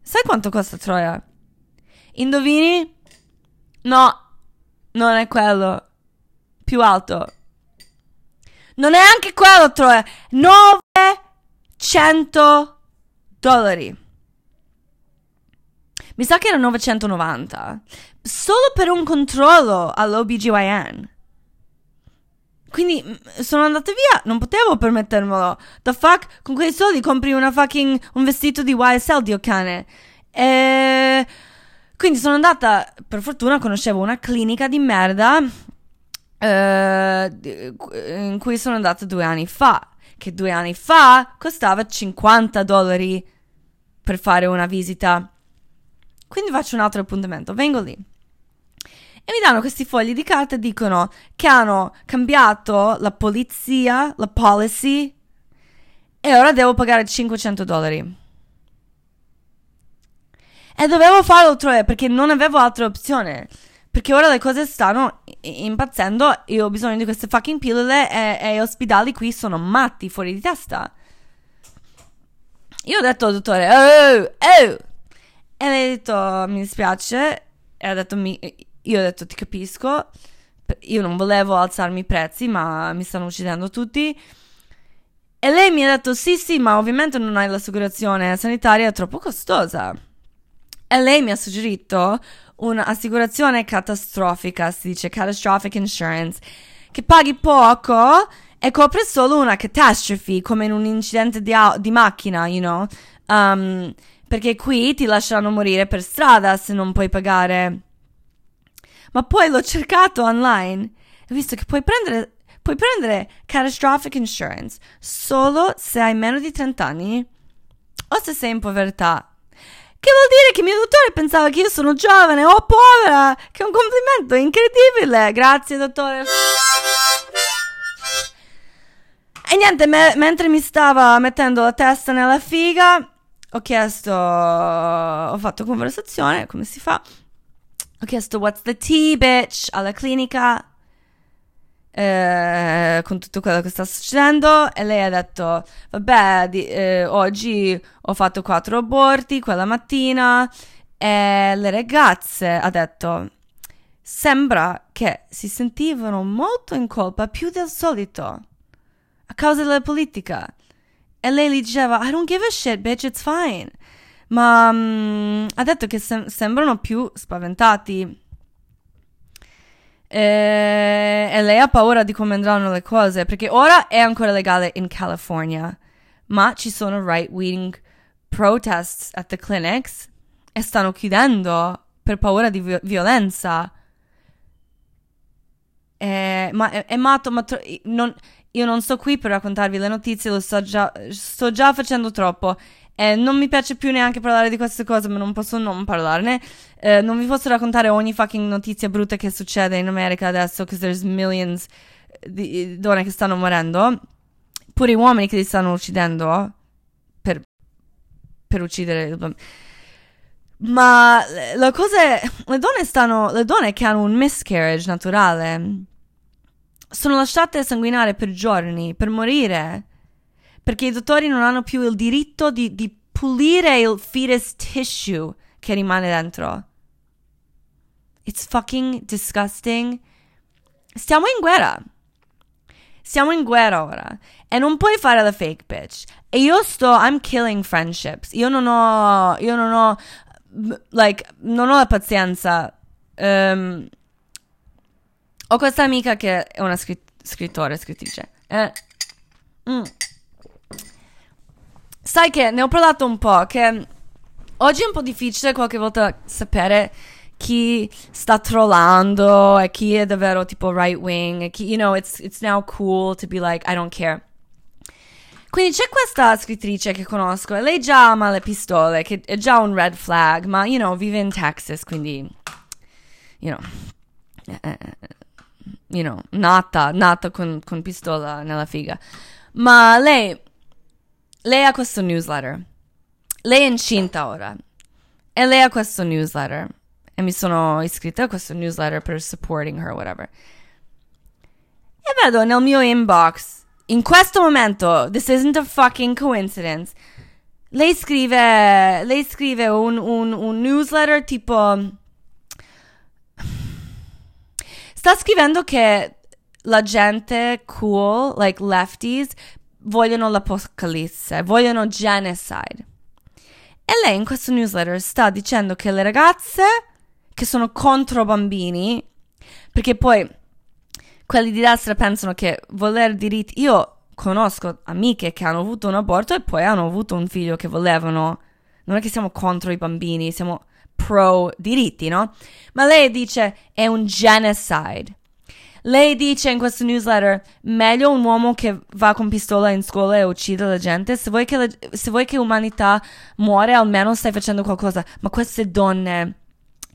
Sai quanto costa Troia? Indovini? No, non è quello. Più alto. Non è anche quello, Troia. 900 dollari. Mi sa che era 990. Solo per un controllo all'OBGYN. Quindi sono andata via, non potevo permettermelo. The fuck? Con quei soldi compri una fucking, un vestito di YSL, dio cane. E... Quindi sono andata, per fortuna conoscevo una clinica di merda eh, in cui sono andata due anni fa. Che due anni fa costava 50 dollari per fare una visita. Quindi faccio un altro appuntamento, vengo lì. E mi danno questi fogli di carta e dicono che hanno cambiato la polizia, la policy, e ora devo pagare 500 dollari. E dovevo farlo tre perché non avevo altra opzione. Perché ora le cose stanno impazzendo. Io ho bisogno di queste fucking pillole e, e gli ospedali qui sono matti, fuori di testa. Io ho detto al dottore, oh, oh. E lei ha detto, mi dispiace. E ha detto, mi, io ho detto ti capisco, io non volevo alzarmi i prezzi, ma mi stanno uccidendo tutti. E lei mi ha detto sì, sì, ma ovviamente non hai l'assicurazione sanitaria, è troppo costosa. E lei mi ha suggerito un'assicurazione catastrofica, si dice catastrophic insurance, che paghi poco e copre solo una catastrofe, come in un incidente di, di macchina, you know? Um, perché qui ti lasciano morire per strada se non puoi pagare ma poi l'ho cercato online e ho visto che puoi prendere, puoi prendere catastrophic insurance solo se hai meno di 30 anni o se sei in povertà. Che vuol dire che mio dottore pensava che io sono giovane o povera, che è un complimento incredibile. Grazie, dottore. E niente, me- mentre mi stava mettendo la testa nella figa, ho chiesto, ho fatto conversazione, come si fa? Ho chiesto what's the tea, bitch, alla clinica, eh, con tutto quello che sta succedendo, e lei ha detto, vabbè, di, eh, oggi ho fatto quattro aborti, quella mattina, e le ragazze, ha detto, sembra che si sentivano molto in colpa più del solito, a causa della politica. E lei gli diceva, I don't give a shit, bitch, it's fine ma um, ha detto che sem- sembrano più spaventati. E-, e lei ha paura di come andranno le cose, perché ora è ancora legale in California, ma ci sono right-wing protests at the clinics e stanno chiudendo per paura di vi- violenza. E, ma è, è matto, ma tro- non, io non sto qui per raccontarvi le notizie, lo sto già, sto già facendo troppo. Eh, non mi piace più neanche parlare di queste cose, ma non posso non parlarne. Eh, non vi posso raccontare ogni fucking notizia brutta che succede in America adesso, because there's millions di donne che stanno morendo. Pure uomini che li stanno uccidendo per, per uccidere. Ma le cose, le donne stanno, le donne che hanno un miscarriage naturale sono lasciate sanguinare per giorni, per morire perché i dottori non hanno più il diritto di, di pulire il fetus tissue che rimane dentro. It's fucking disgusting. Stiamo in guerra. Siamo in guerra ora. E non puoi fare la fake bitch. E io sto, I'm killing friendships. Io non ho, io non ho, like, non ho la pazienza. Um, ho questa amica che è una scritt- scrittore, scrittrice. Eh, mm. Sai che ne ho parlato un po', che oggi è un po' difficile qualche volta sapere chi sta trollando e chi è davvero tipo right wing e chi, you know, it's, it's now cool to be like, I don't care. Quindi c'è questa scrittrice che conosco e lei già ama le pistole, che è già un red flag, ma, you know, vive in Texas, quindi, you know, eh, you know, nata, nata con, con pistola nella figa. Ma lei, lei ha questo newsletter. Lei è incinta ora. E lei ha questo newsletter. E mi sono iscritta a questo newsletter per supporting her, whatever. E vedo nel mio inbox, in questo momento, this isn't a fucking coincidence. Lei scrive, lei scrive un, un, un newsletter tipo sta scrivendo che la gente cool, like lefties, vogliono l'apocalisse, vogliono genocide. E lei in questo newsletter sta dicendo che le ragazze che sono contro bambini, perché poi quelli di destra pensano che voler diritti. Io conosco amiche che hanno avuto un aborto e poi hanno avuto un figlio che volevano. Non è che siamo contro i bambini, siamo pro diritti, no? Ma lei dice è un genocide. Lei dice in questo newsletter: meglio un uomo che va con pistola in scuola e uccide la gente. Se vuoi che, la, se vuoi che l'umanità muore, almeno stai facendo qualcosa. Ma queste donne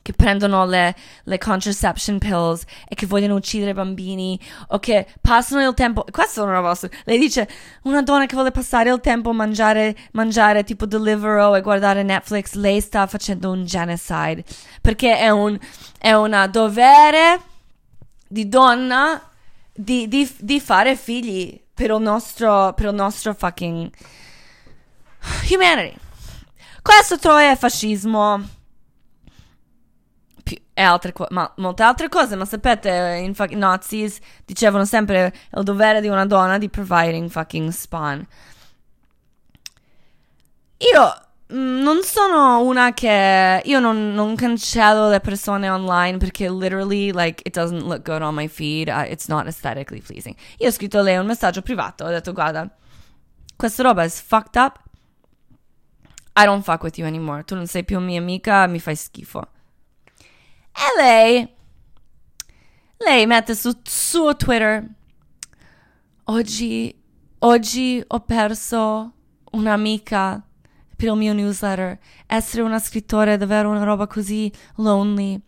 che prendono le, le contraception pills e che vogliono uccidere bambini o che passano il tempo. Questa è una roba. Lei dice: una donna che vuole passare il tempo a mangiare, mangiare tipo Deliveroo e guardare Netflix, lei sta facendo un genocide perché è un è una dovere di donna di, di, di fare figli per il nostro per il nostro fucking humanity. Questo troia è fascismo e altre cose, ma molte altre cose, ma sapete, in fucking Nazis dicevano sempre il dovere di una donna di providing fucking spawn. Io non sono una che io non, non, cancello le persone online perché literally like it doesn't look good on my feed, uh, it's not aesthetically pleasing. Io ho scritto a lei un messaggio privato, ho detto guarda, questa roba è fucked up. I don't fuck with you anymore. Tu non sei più mia amica, mi fai schifo. E lei, lei mette su suo Twitter, oggi, oggi ho perso un'amica per il mio newsletter. Essere una scrittore è davvero una roba così lonely.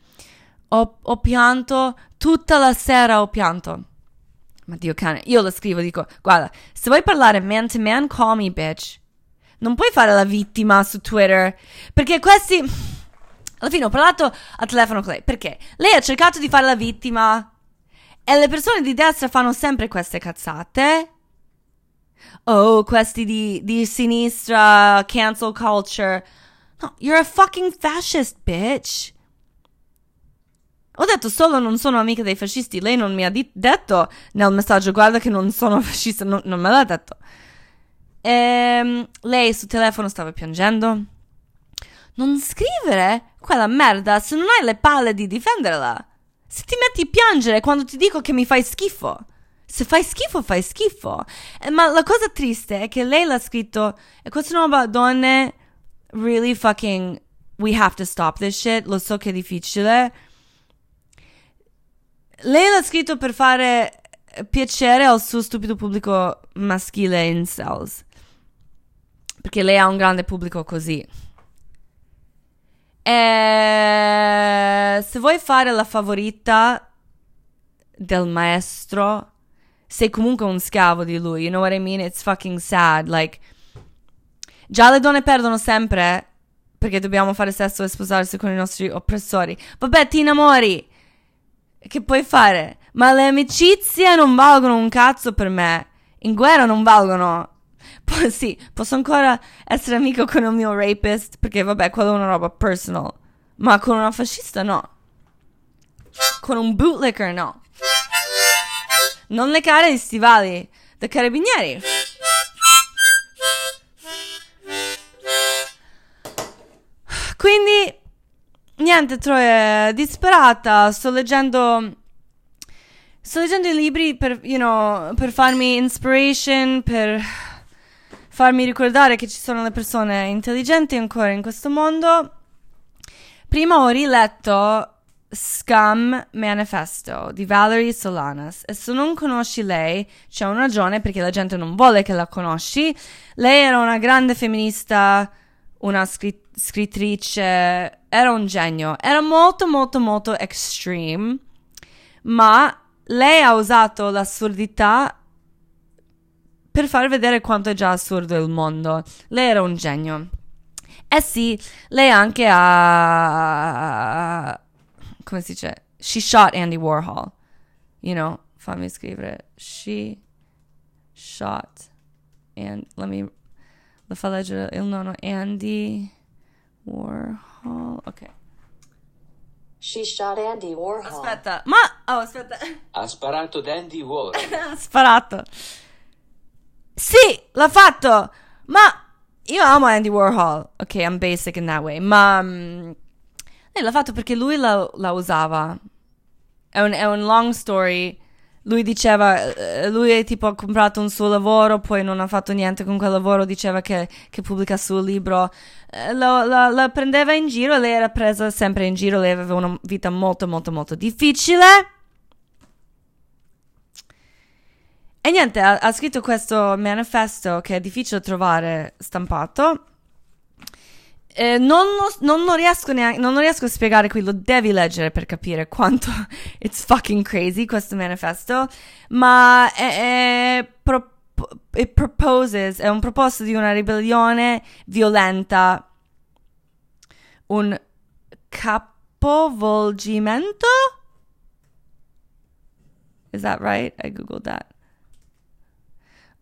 Ho, ho pianto tutta la sera, ho pianto. Ma Dio cane, io lo scrivo, dico, guarda, se vuoi parlare man to man, call me bitch. Non puoi fare la vittima su Twitter, perché questi alla fine ho parlato a telefono con lei perché lei ha cercato di fare la vittima e le persone di destra fanno sempre queste cazzate. Oh, questi di, di sinistra, cancel culture. No, you're a fucking fascist, bitch. Ho detto solo non sono amica dei fascisti. Lei non mi ha di- detto nel messaggio, guarda che non sono fascista, non, non me l'ha detto. Ehm, lei sul telefono stava piangendo. Non scrivere quella merda se non hai le palle di difenderla. Se ti metti a piangere quando ti dico che mi fai schifo. Se fai schifo, fai schifo. Eh, ma la cosa triste è che lei l'ha scritto e questa nuova donne really fucking we have to stop this shit. Lo so che è difficile. Lei l'ha scritto per fare piacere al suo stupido pubblico maschile in cells. Perché lei ha un grande pubblico così. E se vuoi fare la favorita del maestro, sei comunque un schiavo di lui. You know what I mean? It's fucking sad. Like, già le donne perdono sempre perché dobbiamo fare sesso e sposarsi con i nostri oppressori. Vabbè, ti innamori. Che puoi fare? Ma le amicizie non valgono un cazzo per me. In guerra non valgono Poi sì, posso ancora essere amico con il mio rapist, perché vabbè, quella è una roba personal. Ma con una fascista no. Con un bootlicker no. Non leccare gli stivali da carabinieri. Quindi, niente, Troia, disperata, sto leggendo... Sto leggendo i libri per, you know, per farmi inspiration, per farmi ricordare che ci sono le persone intelligenti ancora in questo mondo. Prima ho riletto Scum Manifesto di Valerie Solanas e se non conosci lei c'è una ragione perché la gente non vuole che la conosci. Lei era una grande femminista, una scrit- scrittrice, era un genio, era molto molto molto extreme, ma lei ha usato l'assurdità per far vedere quanto è già assurdo il mondo. Lei era un genio. Eh sì, lei anche ha... come si dice? She shot Andy Warhol. You know, fammi scrivere. She shot and let me la fa leggere il nome Andy Warhol. Ok. She shot Andy Warhol. Aspetta, ma oh, aspetta. Ha sparato Dandy Warhol. ha sparato. Sì, l'ha fatto. Ma io amo Andy Warhol. Ok, I'm basic in that way. Ma um, lei l'ha fatto perché lui la, la usava. È un, è un, long story. Lui diceva, uh, lui tipo ha comprato un suo lavoro, poi non ha fatto niente con quel lavoro, diceva che, che pubblica il suo libro. Uh, la, la, la prendeva in giro, lei era presa sempre in giro, lei aveva una vita molto molto molto difficile. E niente, ha, ha, scritto questo manifesto che è difficile trovare stampato. Eh, non, non, non, riesco neanche, non riesco a spiegare qui, lo devi leggere per capire quanto it's fucking crazy questo manifesto. Ma è, è pro, it proposes, è un proposto di una ribellione violenta, un capovolgimento? Is that right? I googled that.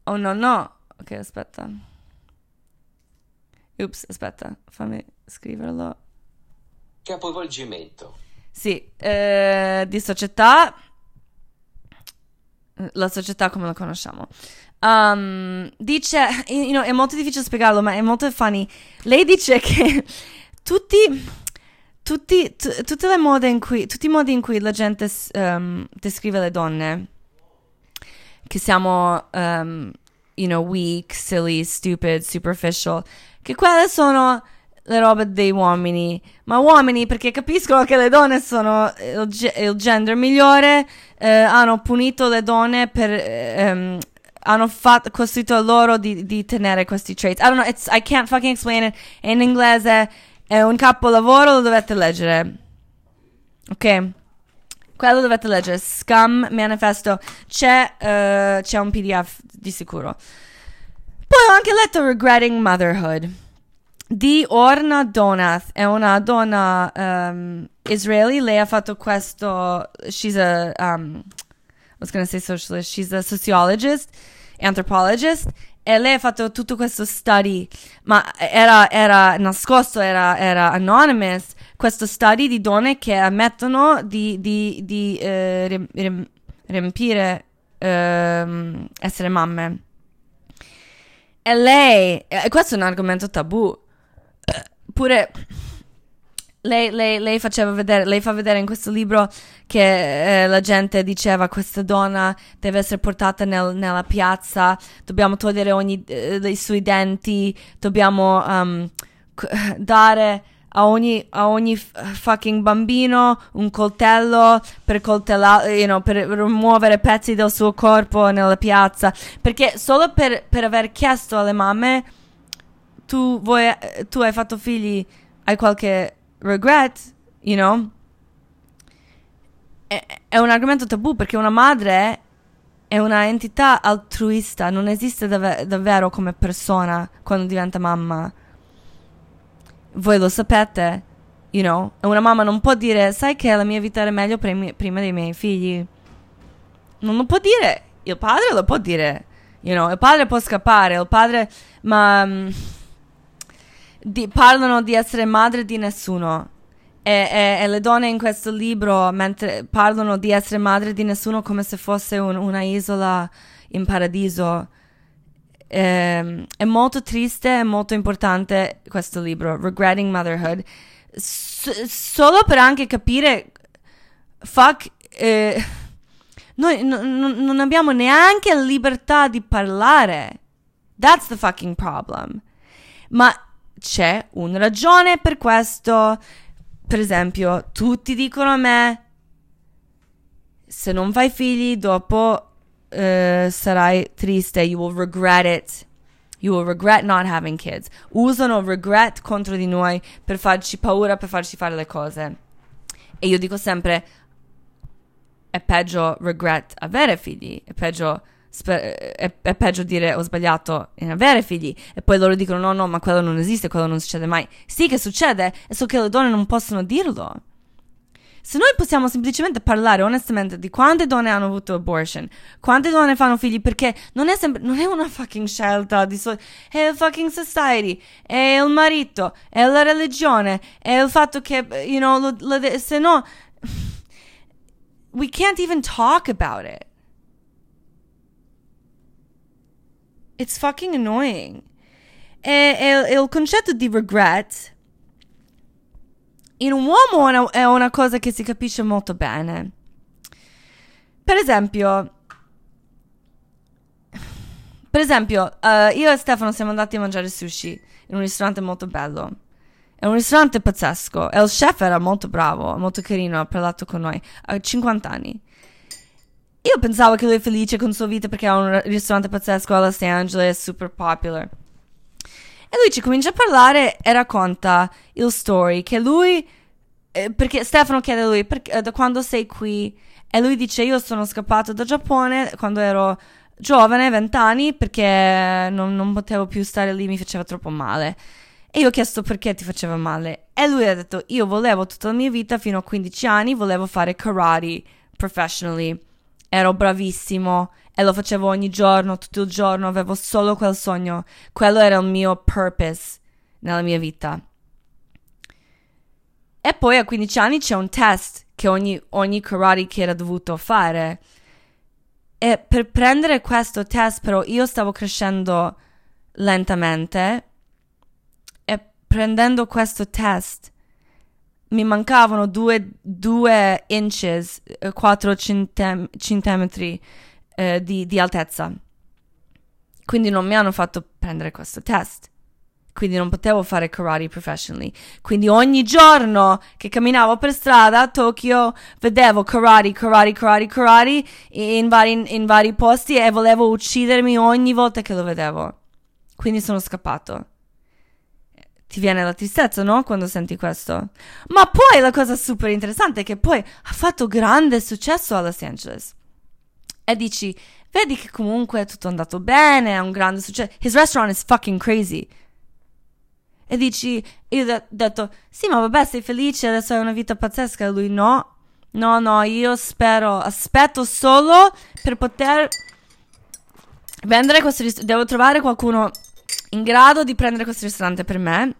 Oh no, no. Ok, aspetta. Ups, aspetta, fammi scriverlo. Capovolgimento. Sì, eh, di società. La società come la conosciamo. Um, dice, you know, è molto difficile spiegarlo, ma è molto funny. Lei dice che tutti, tutti, t- tutte le mode in cui, tutti i modi in cui la gente um, descrive le donne che siamo, um, you know, weak, silly, stupid, superficial, che quelle sono le robe dei uomini, ma uomini perché capiscono che le donne sono il, il gender migliore, eh, hanno punito le donne per... Um, hanno fatto, costruito loro di, di, tenere questi traits. I don't know, it's, I can't fucking explain it. in inglese, è un capolavoro, lo dovete leggere. Ok? Quello dovete leggere, Scum Manifesto, c'è, uh, c'è un pdf di sicuro. Poi ho anche letto Regretting Motherhood di Orna Donath, è una donna um, israeli, lei ha fatto questo, she's a, um, I was gonna say socialist, she's a sociologist, anthropologist, e lei ha fatto tutto questo study, ma era, era nascosto, era, era anonymous, questo study di donne che ammettono di, di, di eh, rim, rim, riempire eh, essere mamme. E lei, e questo è un argomento tabù, pure lei, lei, lei, faceva vedere, lei fa vedere in questo libro che eh, la gente diceva questa donna deve essere portata nel, nella piazza, dobbiamo togliere ogni, eh, i suoi denti, dobbiamo um, dare a ogni, a ogni fucking bambino un coltello per coltellare, you know, per rimuovere pezzi del suo corpo nella piazza. Perché solo per, per aver chiesto alle mamme, tu, vuoi, tu hai fatto figli, hai qualche regret, you know? È, un argomento tabù perché una madre è una entità altruista, non esiste dav- davvero come persona quando diventa mamma voi lo sapete, you know? Una mamma non può dire, sai che la mia vita era meglio primi, prima dei miei figli. Non lo può dire. Il padre lo può dire, you know? Il padre può scappare, il padre... Ma... Um, di, parlano di essere madre di nessuno. E, e, e, le donne in questo libro mentre parlano di essere madre di nessuno come se fosse un, una isola in paradiso eh, è molto triste e molto importante questo libro, Regretting Motherhood, S- solo per anche capire, fuck, eh, noi n- n- non abbiamo neanche libertà di parlare. That's the fucking problem. Ma c'è una ragione per questo. per esempio, tutti dicono a me, se non fai figli, dopo eh, sarai triste, you will regret it. You will regret not having kids. Usano regret contro di noi per farci paura, per farci fare le cose. E io dico sempre, è peggio regret avere figli, è peggio, spe- è, è peggio dire ho sbagliato in avere figli. E poi loro dicono no, no, ma quello non esiste, quello non succede mai. Sì che succede, è solo che le donne non possono dirlo. Se noi possiamo semplicemente parlare onestamente di quante donne hanno avuto abortion, quante donne fanno figli, perché non è, sempre, non è una fucking scelta di so- è il fucking society, è il marito, è la religione, è il fatto che, you know, lo, lo, se no, we can't even talk about it. It's fucking annoying. E, e il concetto di regret in un uomo è una, è una cosa che si capisce molto bene. Per esempio, per esempio, uh, io e Stefano siamo andati a mangiare sushi in un ristorante molto bello. È un ristorante pazzesco e il chef era molto bravo, molto carino, ha parlato con noi. Ha 50 anni. Io pensavo che lui è felice con sua vita perché ha un ristorante pazzesco a Los Angeles, super popular. E lui ci comincia a parlare e racconta il story che lui, eh, perché Stefano chiede a lui perché, da quando sei qui e lui dice io sono scappato da Giappone quando ero giovane, 20 anni, perché non, non potevo più stare lì, mi faceva troppo male. E io ho chiesto perché ti faceva male. E lui ha detto: Io volevo tutta la mia vita, fino a 15 anni, volevo fare karate professionally. Ero bravissimo e lo facevo ogni giorno, tutto il giorno, avevo solo quel sogno. Quello era il mio purpose nella mia vita. E poi a 15 anni c'è un test che ogni, ogni karate kid ha dovuto fare. E per prendere questo test, però, io stavo crescendo lentamente. E prendendo questo test, mi mancavano due, due inches, 4 centem- centimetri eh, di, di altezza. Quindi non mi hanno fatto prendere questo test. Quindi non potevo fare karate professionally. Quindi ogni giorno che camminavo per strada a Tokyo vedevo karate, karate, karate, karate in vari, in vari posti e volevo uccidermi ogni volta che lo vedevo. Quindi sono scappato. Ti viene la tristezza, no? Quando senti questo. Ma poi la cosa super interessante è che poi ha fatto grande successo a Los Angeles e dici, vedi che comunque è tutto andato bene, è un grande successo. His restaurant is fucking crazy. E dici, io ho detto, sì, ma vabbè, sei felice, adesso hai una vita pazzesca. E lui, no, no, no, io spero, aspetto solo per poter vendere questo ristorante. Devo trovare qualcuno in grado di prendere questo ristorante per me.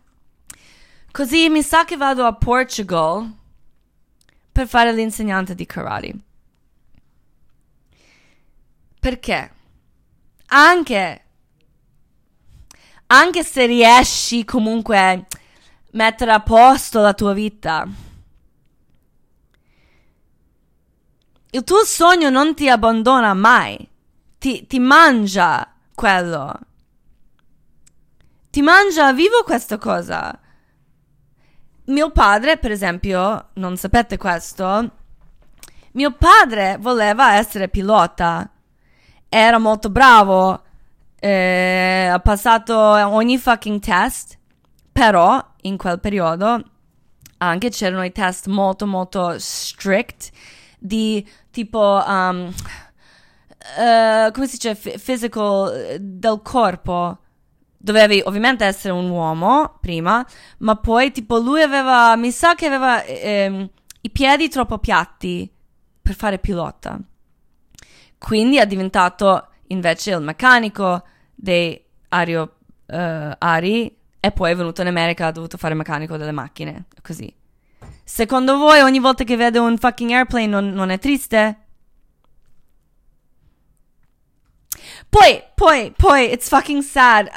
Così mi sa che vado a Portugal per fare l'insegnante di karate. Perché? Anche anche se riesci comunque a mettere a posto la tua vita, il tuo sogno non ti abbandona mai, ti, ti mangia quello, ti mangia vivo questa cosa. Mio padre, per esempio, non sapete questo, mio padre voleva essere pilota, era molto bravo eh, ha passato ogni fucking test, però in quel periodo anche c'erano i test molto molto strict di tipo um, uh, come si dice? F- physical del corpo. Dovevi ovviamente essere un uomo prima ma poi tipo lui aveva mi sa che aveva ehm, i piedi troppo piatti per fare pilota quindi è diventato invece il meccanico dei ario, uh, Ari e poi è venuto in America ha dovuto fare meccanico delle macchine, così. Secondo voi ogni volta che vedo un fucking airplane non, non è triste? Poi, poi, poi, it's fucking sad.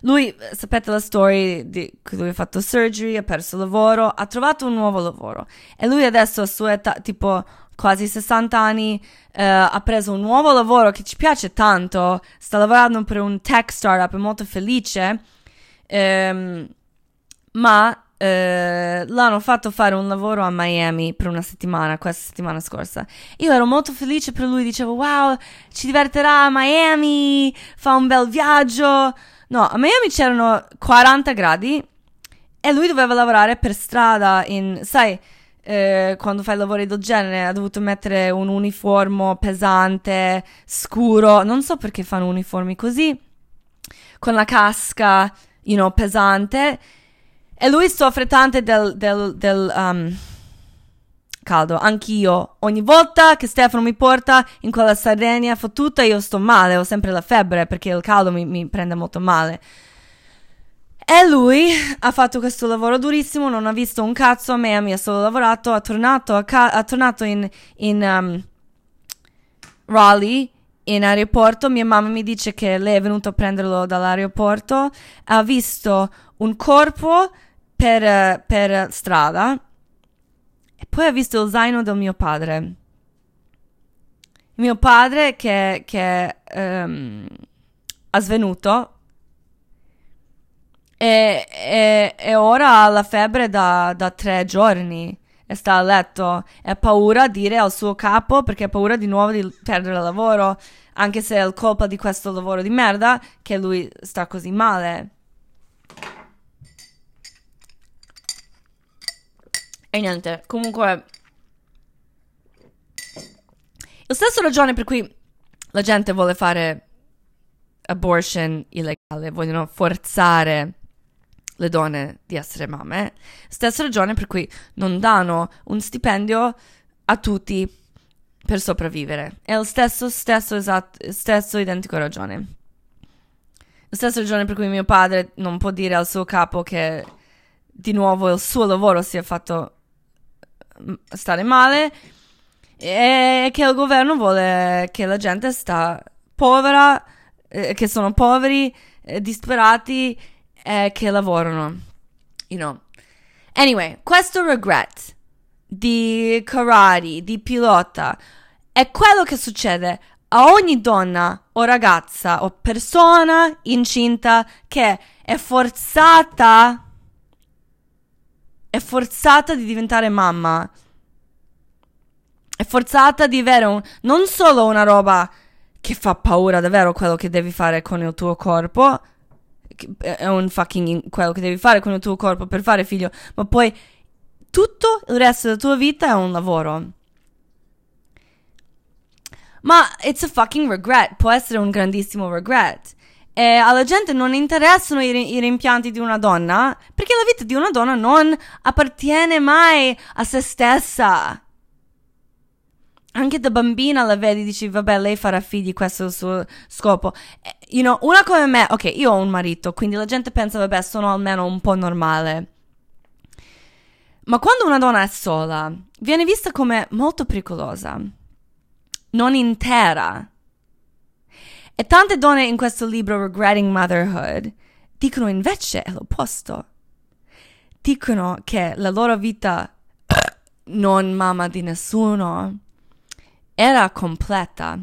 Lui, sapete la story di che lui ha fatto surgery, ha perso lavoro, ha trovato un nuovo lavoro. E lui adesso a sua età, tipo quasi 60 anni, uh, ha preso un nuovo lavoro che ci piace tanto, sta lavorando per un tech startup, è molto felice, um, ma eh, l'hanno fatto fare un lavoro a Miami per una settimana, questa settimana scorsa. Io ero molto felice per lui, dicevo wow, ci divertirà a Miami, fa un bel viaggio. No, a Miami c'erano 40 gradi e lui doveva lavorare per strada in, sai, eh, quando fai lavori del genere ha dovuto mettere un uniforme pesante, scuro, non so perché fanno uniformi così, con la casca, you know, pesante. E lui soffre tanto del, del, del um, caldo, anch'io. Ogni volta che Stefano mi porta in quella Sardegna fottuta, io sto male, ho sempre la febbre perché il caldo mi, mi prende molto male. E lui ha fatto questo lavoro durissimo, non ha visto un cazzo a me, mi ha solo lavorato, ha tornato, ca- ha tornato in, in um, Raleigh, in aeroporto, mia mamma mi dice che lei è venuta a prenderlo dall'aeroporto, ha visto un corpo per, per strada e poi ha visto il zaino del mio padre. Mio padre che, che um, ha svenuto e, e, e ora ha la febbre da, da tre giorni e sta a letto e ha paura di dire al suo capo perché ha paura di nuovo di perdere il lavoro, anche se è colpa di questo lavoro di merda che lui sta così male. E niente, comunque... La stessa ragione per cui la gente vuole fare abortion illegale, vogliono forzare le donne di essere mamme. Stessa ragione per cui non danno un stipendio a tutti per sopravvivere. È lo stesso, stesso, esatto, stesso identico ragione. La stessa ragione per cui mio padre non può dire al suo capo che di nuovo il suo lavoro si è fatto mm, stare male e che il governo vuole che la gente sta povera, eh, che sono poveri, eh, disperati eh, che lavorano. You know. Anyway, questo regret di karate, di pilota, è quello che succede a ogni donna o ragazza o persona incinta che è forzata è forzata di diventare mamma. È forzata di avere un, non solo una roba che fa paura davvero quello che devi fare con il tuo corpo, è un fucking quello che devi fare con il tuo corpo per fare figlio, ma poi tutto il resto della tua vita è un lavoro. Ma it's a fucking regret, può essere un grandissimo regret. E alla gente non interessano i, i, rimpianti di una donna perché la vita di una donna non appartiene mai a se stessa anche da bambina la vedi, dici, vabbè, lei farà figli, questo è il suo scopo. Eh, you know, una come me, ok, io ho un marito, quindi la gente pensa, vabbè, sono almeno un po' normale. Ma quando una donna è sola, viene vista come molto pericolosa, non intera. E tante donne in questo libro, Regretting Motherhood, dicono invece è l'opposto. Dicono che la loro vita non mamma di nessuno era completa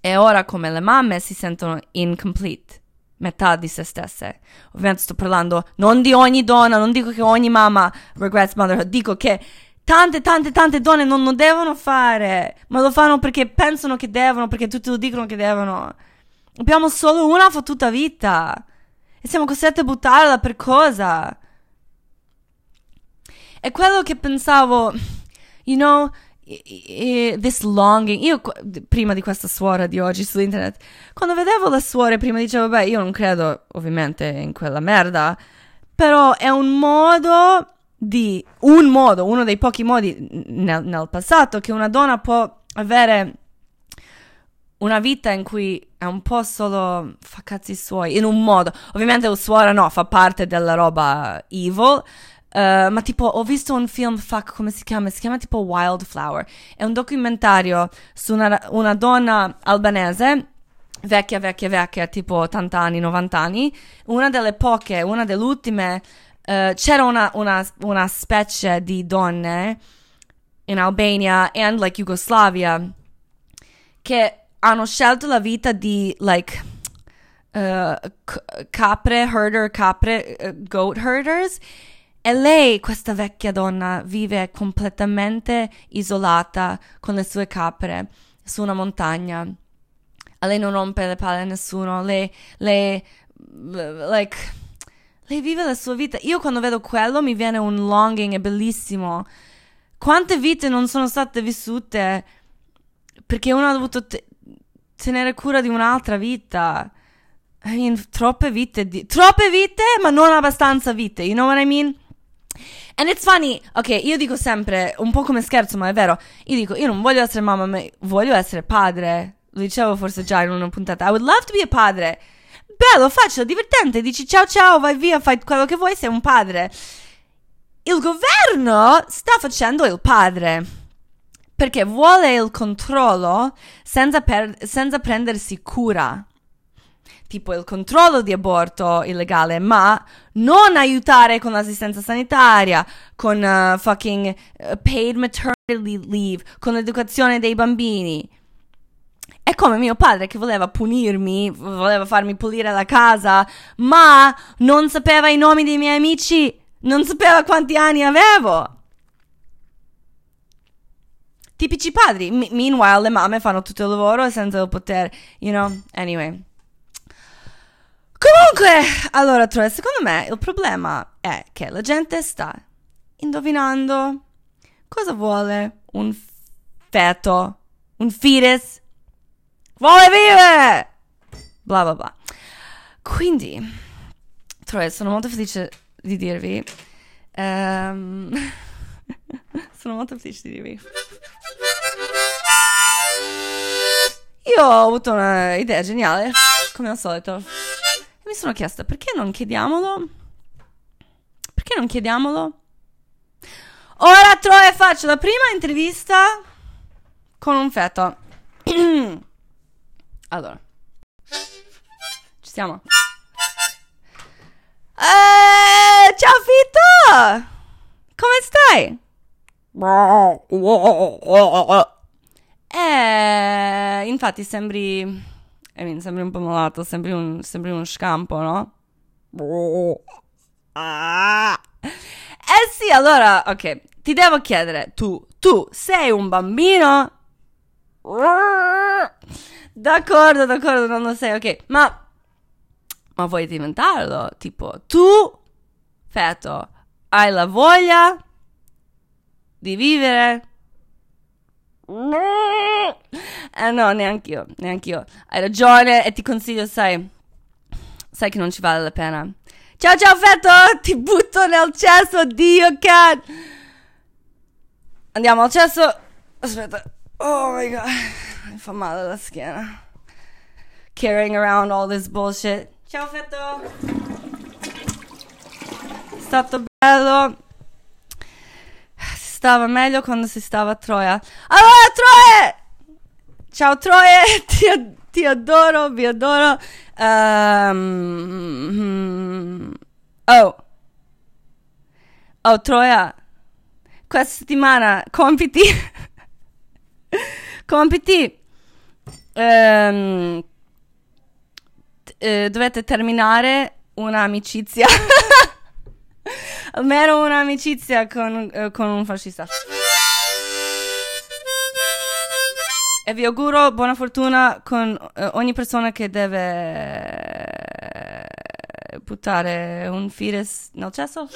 e ora come le mamme si sentono incomplete, metà di se stesse. Ovviamente sto parlando non di ogni donna, non dico che ogni mamma regrets motherhood, dico che tante, tante, tante donne non lo devono fare, ma lo fanno perché pensano che devono, perché tutti lo dicono che devono. Abbiamo solo una fottuta vita e siamo costretti a buttarla per cosa? È quello che pensavo, you know, this longing. Io prima di questa suora di oggi su internet, quando vedevo la suora, prima dicevo, beh, io non credo ovviamente in quella merda, però è un modo di, un modo, uno dei pochi modi nel, nel passato che una donna può avere una vita in cui è un po' solo fa cazzi suoi, in un modo. Ovviamente la suora no, fa parte della roba evil, Uh, ma tipo ho visto un film, fuck, come si chiama? Si chiama tipo Wildflower. È un documentario su una, una donna albanese vecchia, vecchia, vecchia, tipo 80 anni, 90 anni, una delle poche, una delle ultime, uh, c'era una, una, una, specie di donne in Albania e like Jugoslavia che hanno scelto la vita di like uh, capre herder, capre, uh, goat herders E lei, questa vecchia donna, vive completamente isolata con le sue capre su una montagna. A lei non rompe le palle a nessuno, lei, lei, like, lei vive la sua vita. Io quando vedo quello mi viene un longing, è bellissimo. Quante vite non sono state vissute perché uno ha dovuto te- tenere cura di un'altra vita. I troppe vite, di- troppe vite, ma non abbastanza vite. You know what I mean? And it's funny, ok, io dico sempre, un po' come scherzo, ma è vero. Io dico, io non voglio essere mamma, ma voglio essere padre. Lo dicevo forse già in una puntata. I would love to be a padre. Bello, facile, divertente. Dici ciao ciao, vai via, fai quello che vuoi, sei un padre. Il governo sta facendo il padre perché vuole il controllo senza, per- senza prendersi cura. Tipo il controllo di aborto illegale, ma non aiutare con l'assistenza sanitaria, con uh, fucking uh, paid maternity leave, con l'educazione dei bambini. È come mio padre che voleva punirmi, voleva farmi pulire la casa, ma non sapeva i nomi dei miei amici, non sapeva quanti anni avevo. Tipici padri. M- meanwhile, le mamme fanno tutto il lavoro senza il potere, you know? Anyway. Comunque, allora, Troy, secondo me il problema è che la gente sta indovinando cosa vuole un feto, un fetus. Vuole vivere! Bla bla bla. Quindi, Troy, sono molto felice di dirvi. ehm, sono molto felice di dirvi. Io ho avuto un'idea geniale, come al solito. E mi sono chiesta perché non chiediamolo? Perché non chiediamolo? Ora Troy faccio la prima intervista con un feto. allora. Ci siamo. Eh, ciao Fito! Come stai? Eh, infatti sembri, I mean, sembri un po' malato, sembri un, sembri un scampo, no? Eh sì, allora, ok, ti devo chiedere, tu, tu sei un bambino? D'accordo, d'accordo, non lo sei, ok, ma, ma vuoi diventarlo? Tipo, tu, feto, hai la voglia di vivere? Eh no, neanche io, neanche io. Hai ragione e ti consiglio, sai, sai che non ci vale la pena. Ciao ciao feto, ti butto nel cesso, Dio cat. Andiamo al cesso. Aspetta. Oh my god, mi fa male la schiena. Carrying around all this bullshit. Ciao feto. È stato bello stava meglio quando si stava a Troia. Allora, Troia! Ciao Troia, ti, ti adoro, vi adoro. Um, oh. Oh, Troia. Questa settimana, compiti. compiti. Um, eh, dovete terminare un'amicizia. Almeno un'amicizia con, eh, con un fascista. E vi auguro buona fortuna con eh, ogni persona che deve buttare un fetus nel cesso.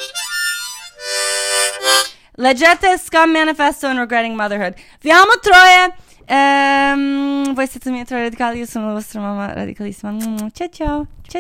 Leggete Scum Manifesto and Regretting Motherhood. Vi amo Troie! Ehm, voi siete i miei tre radicali, io sono la vostra mamma radicalissima. Ciao ciao! ciao.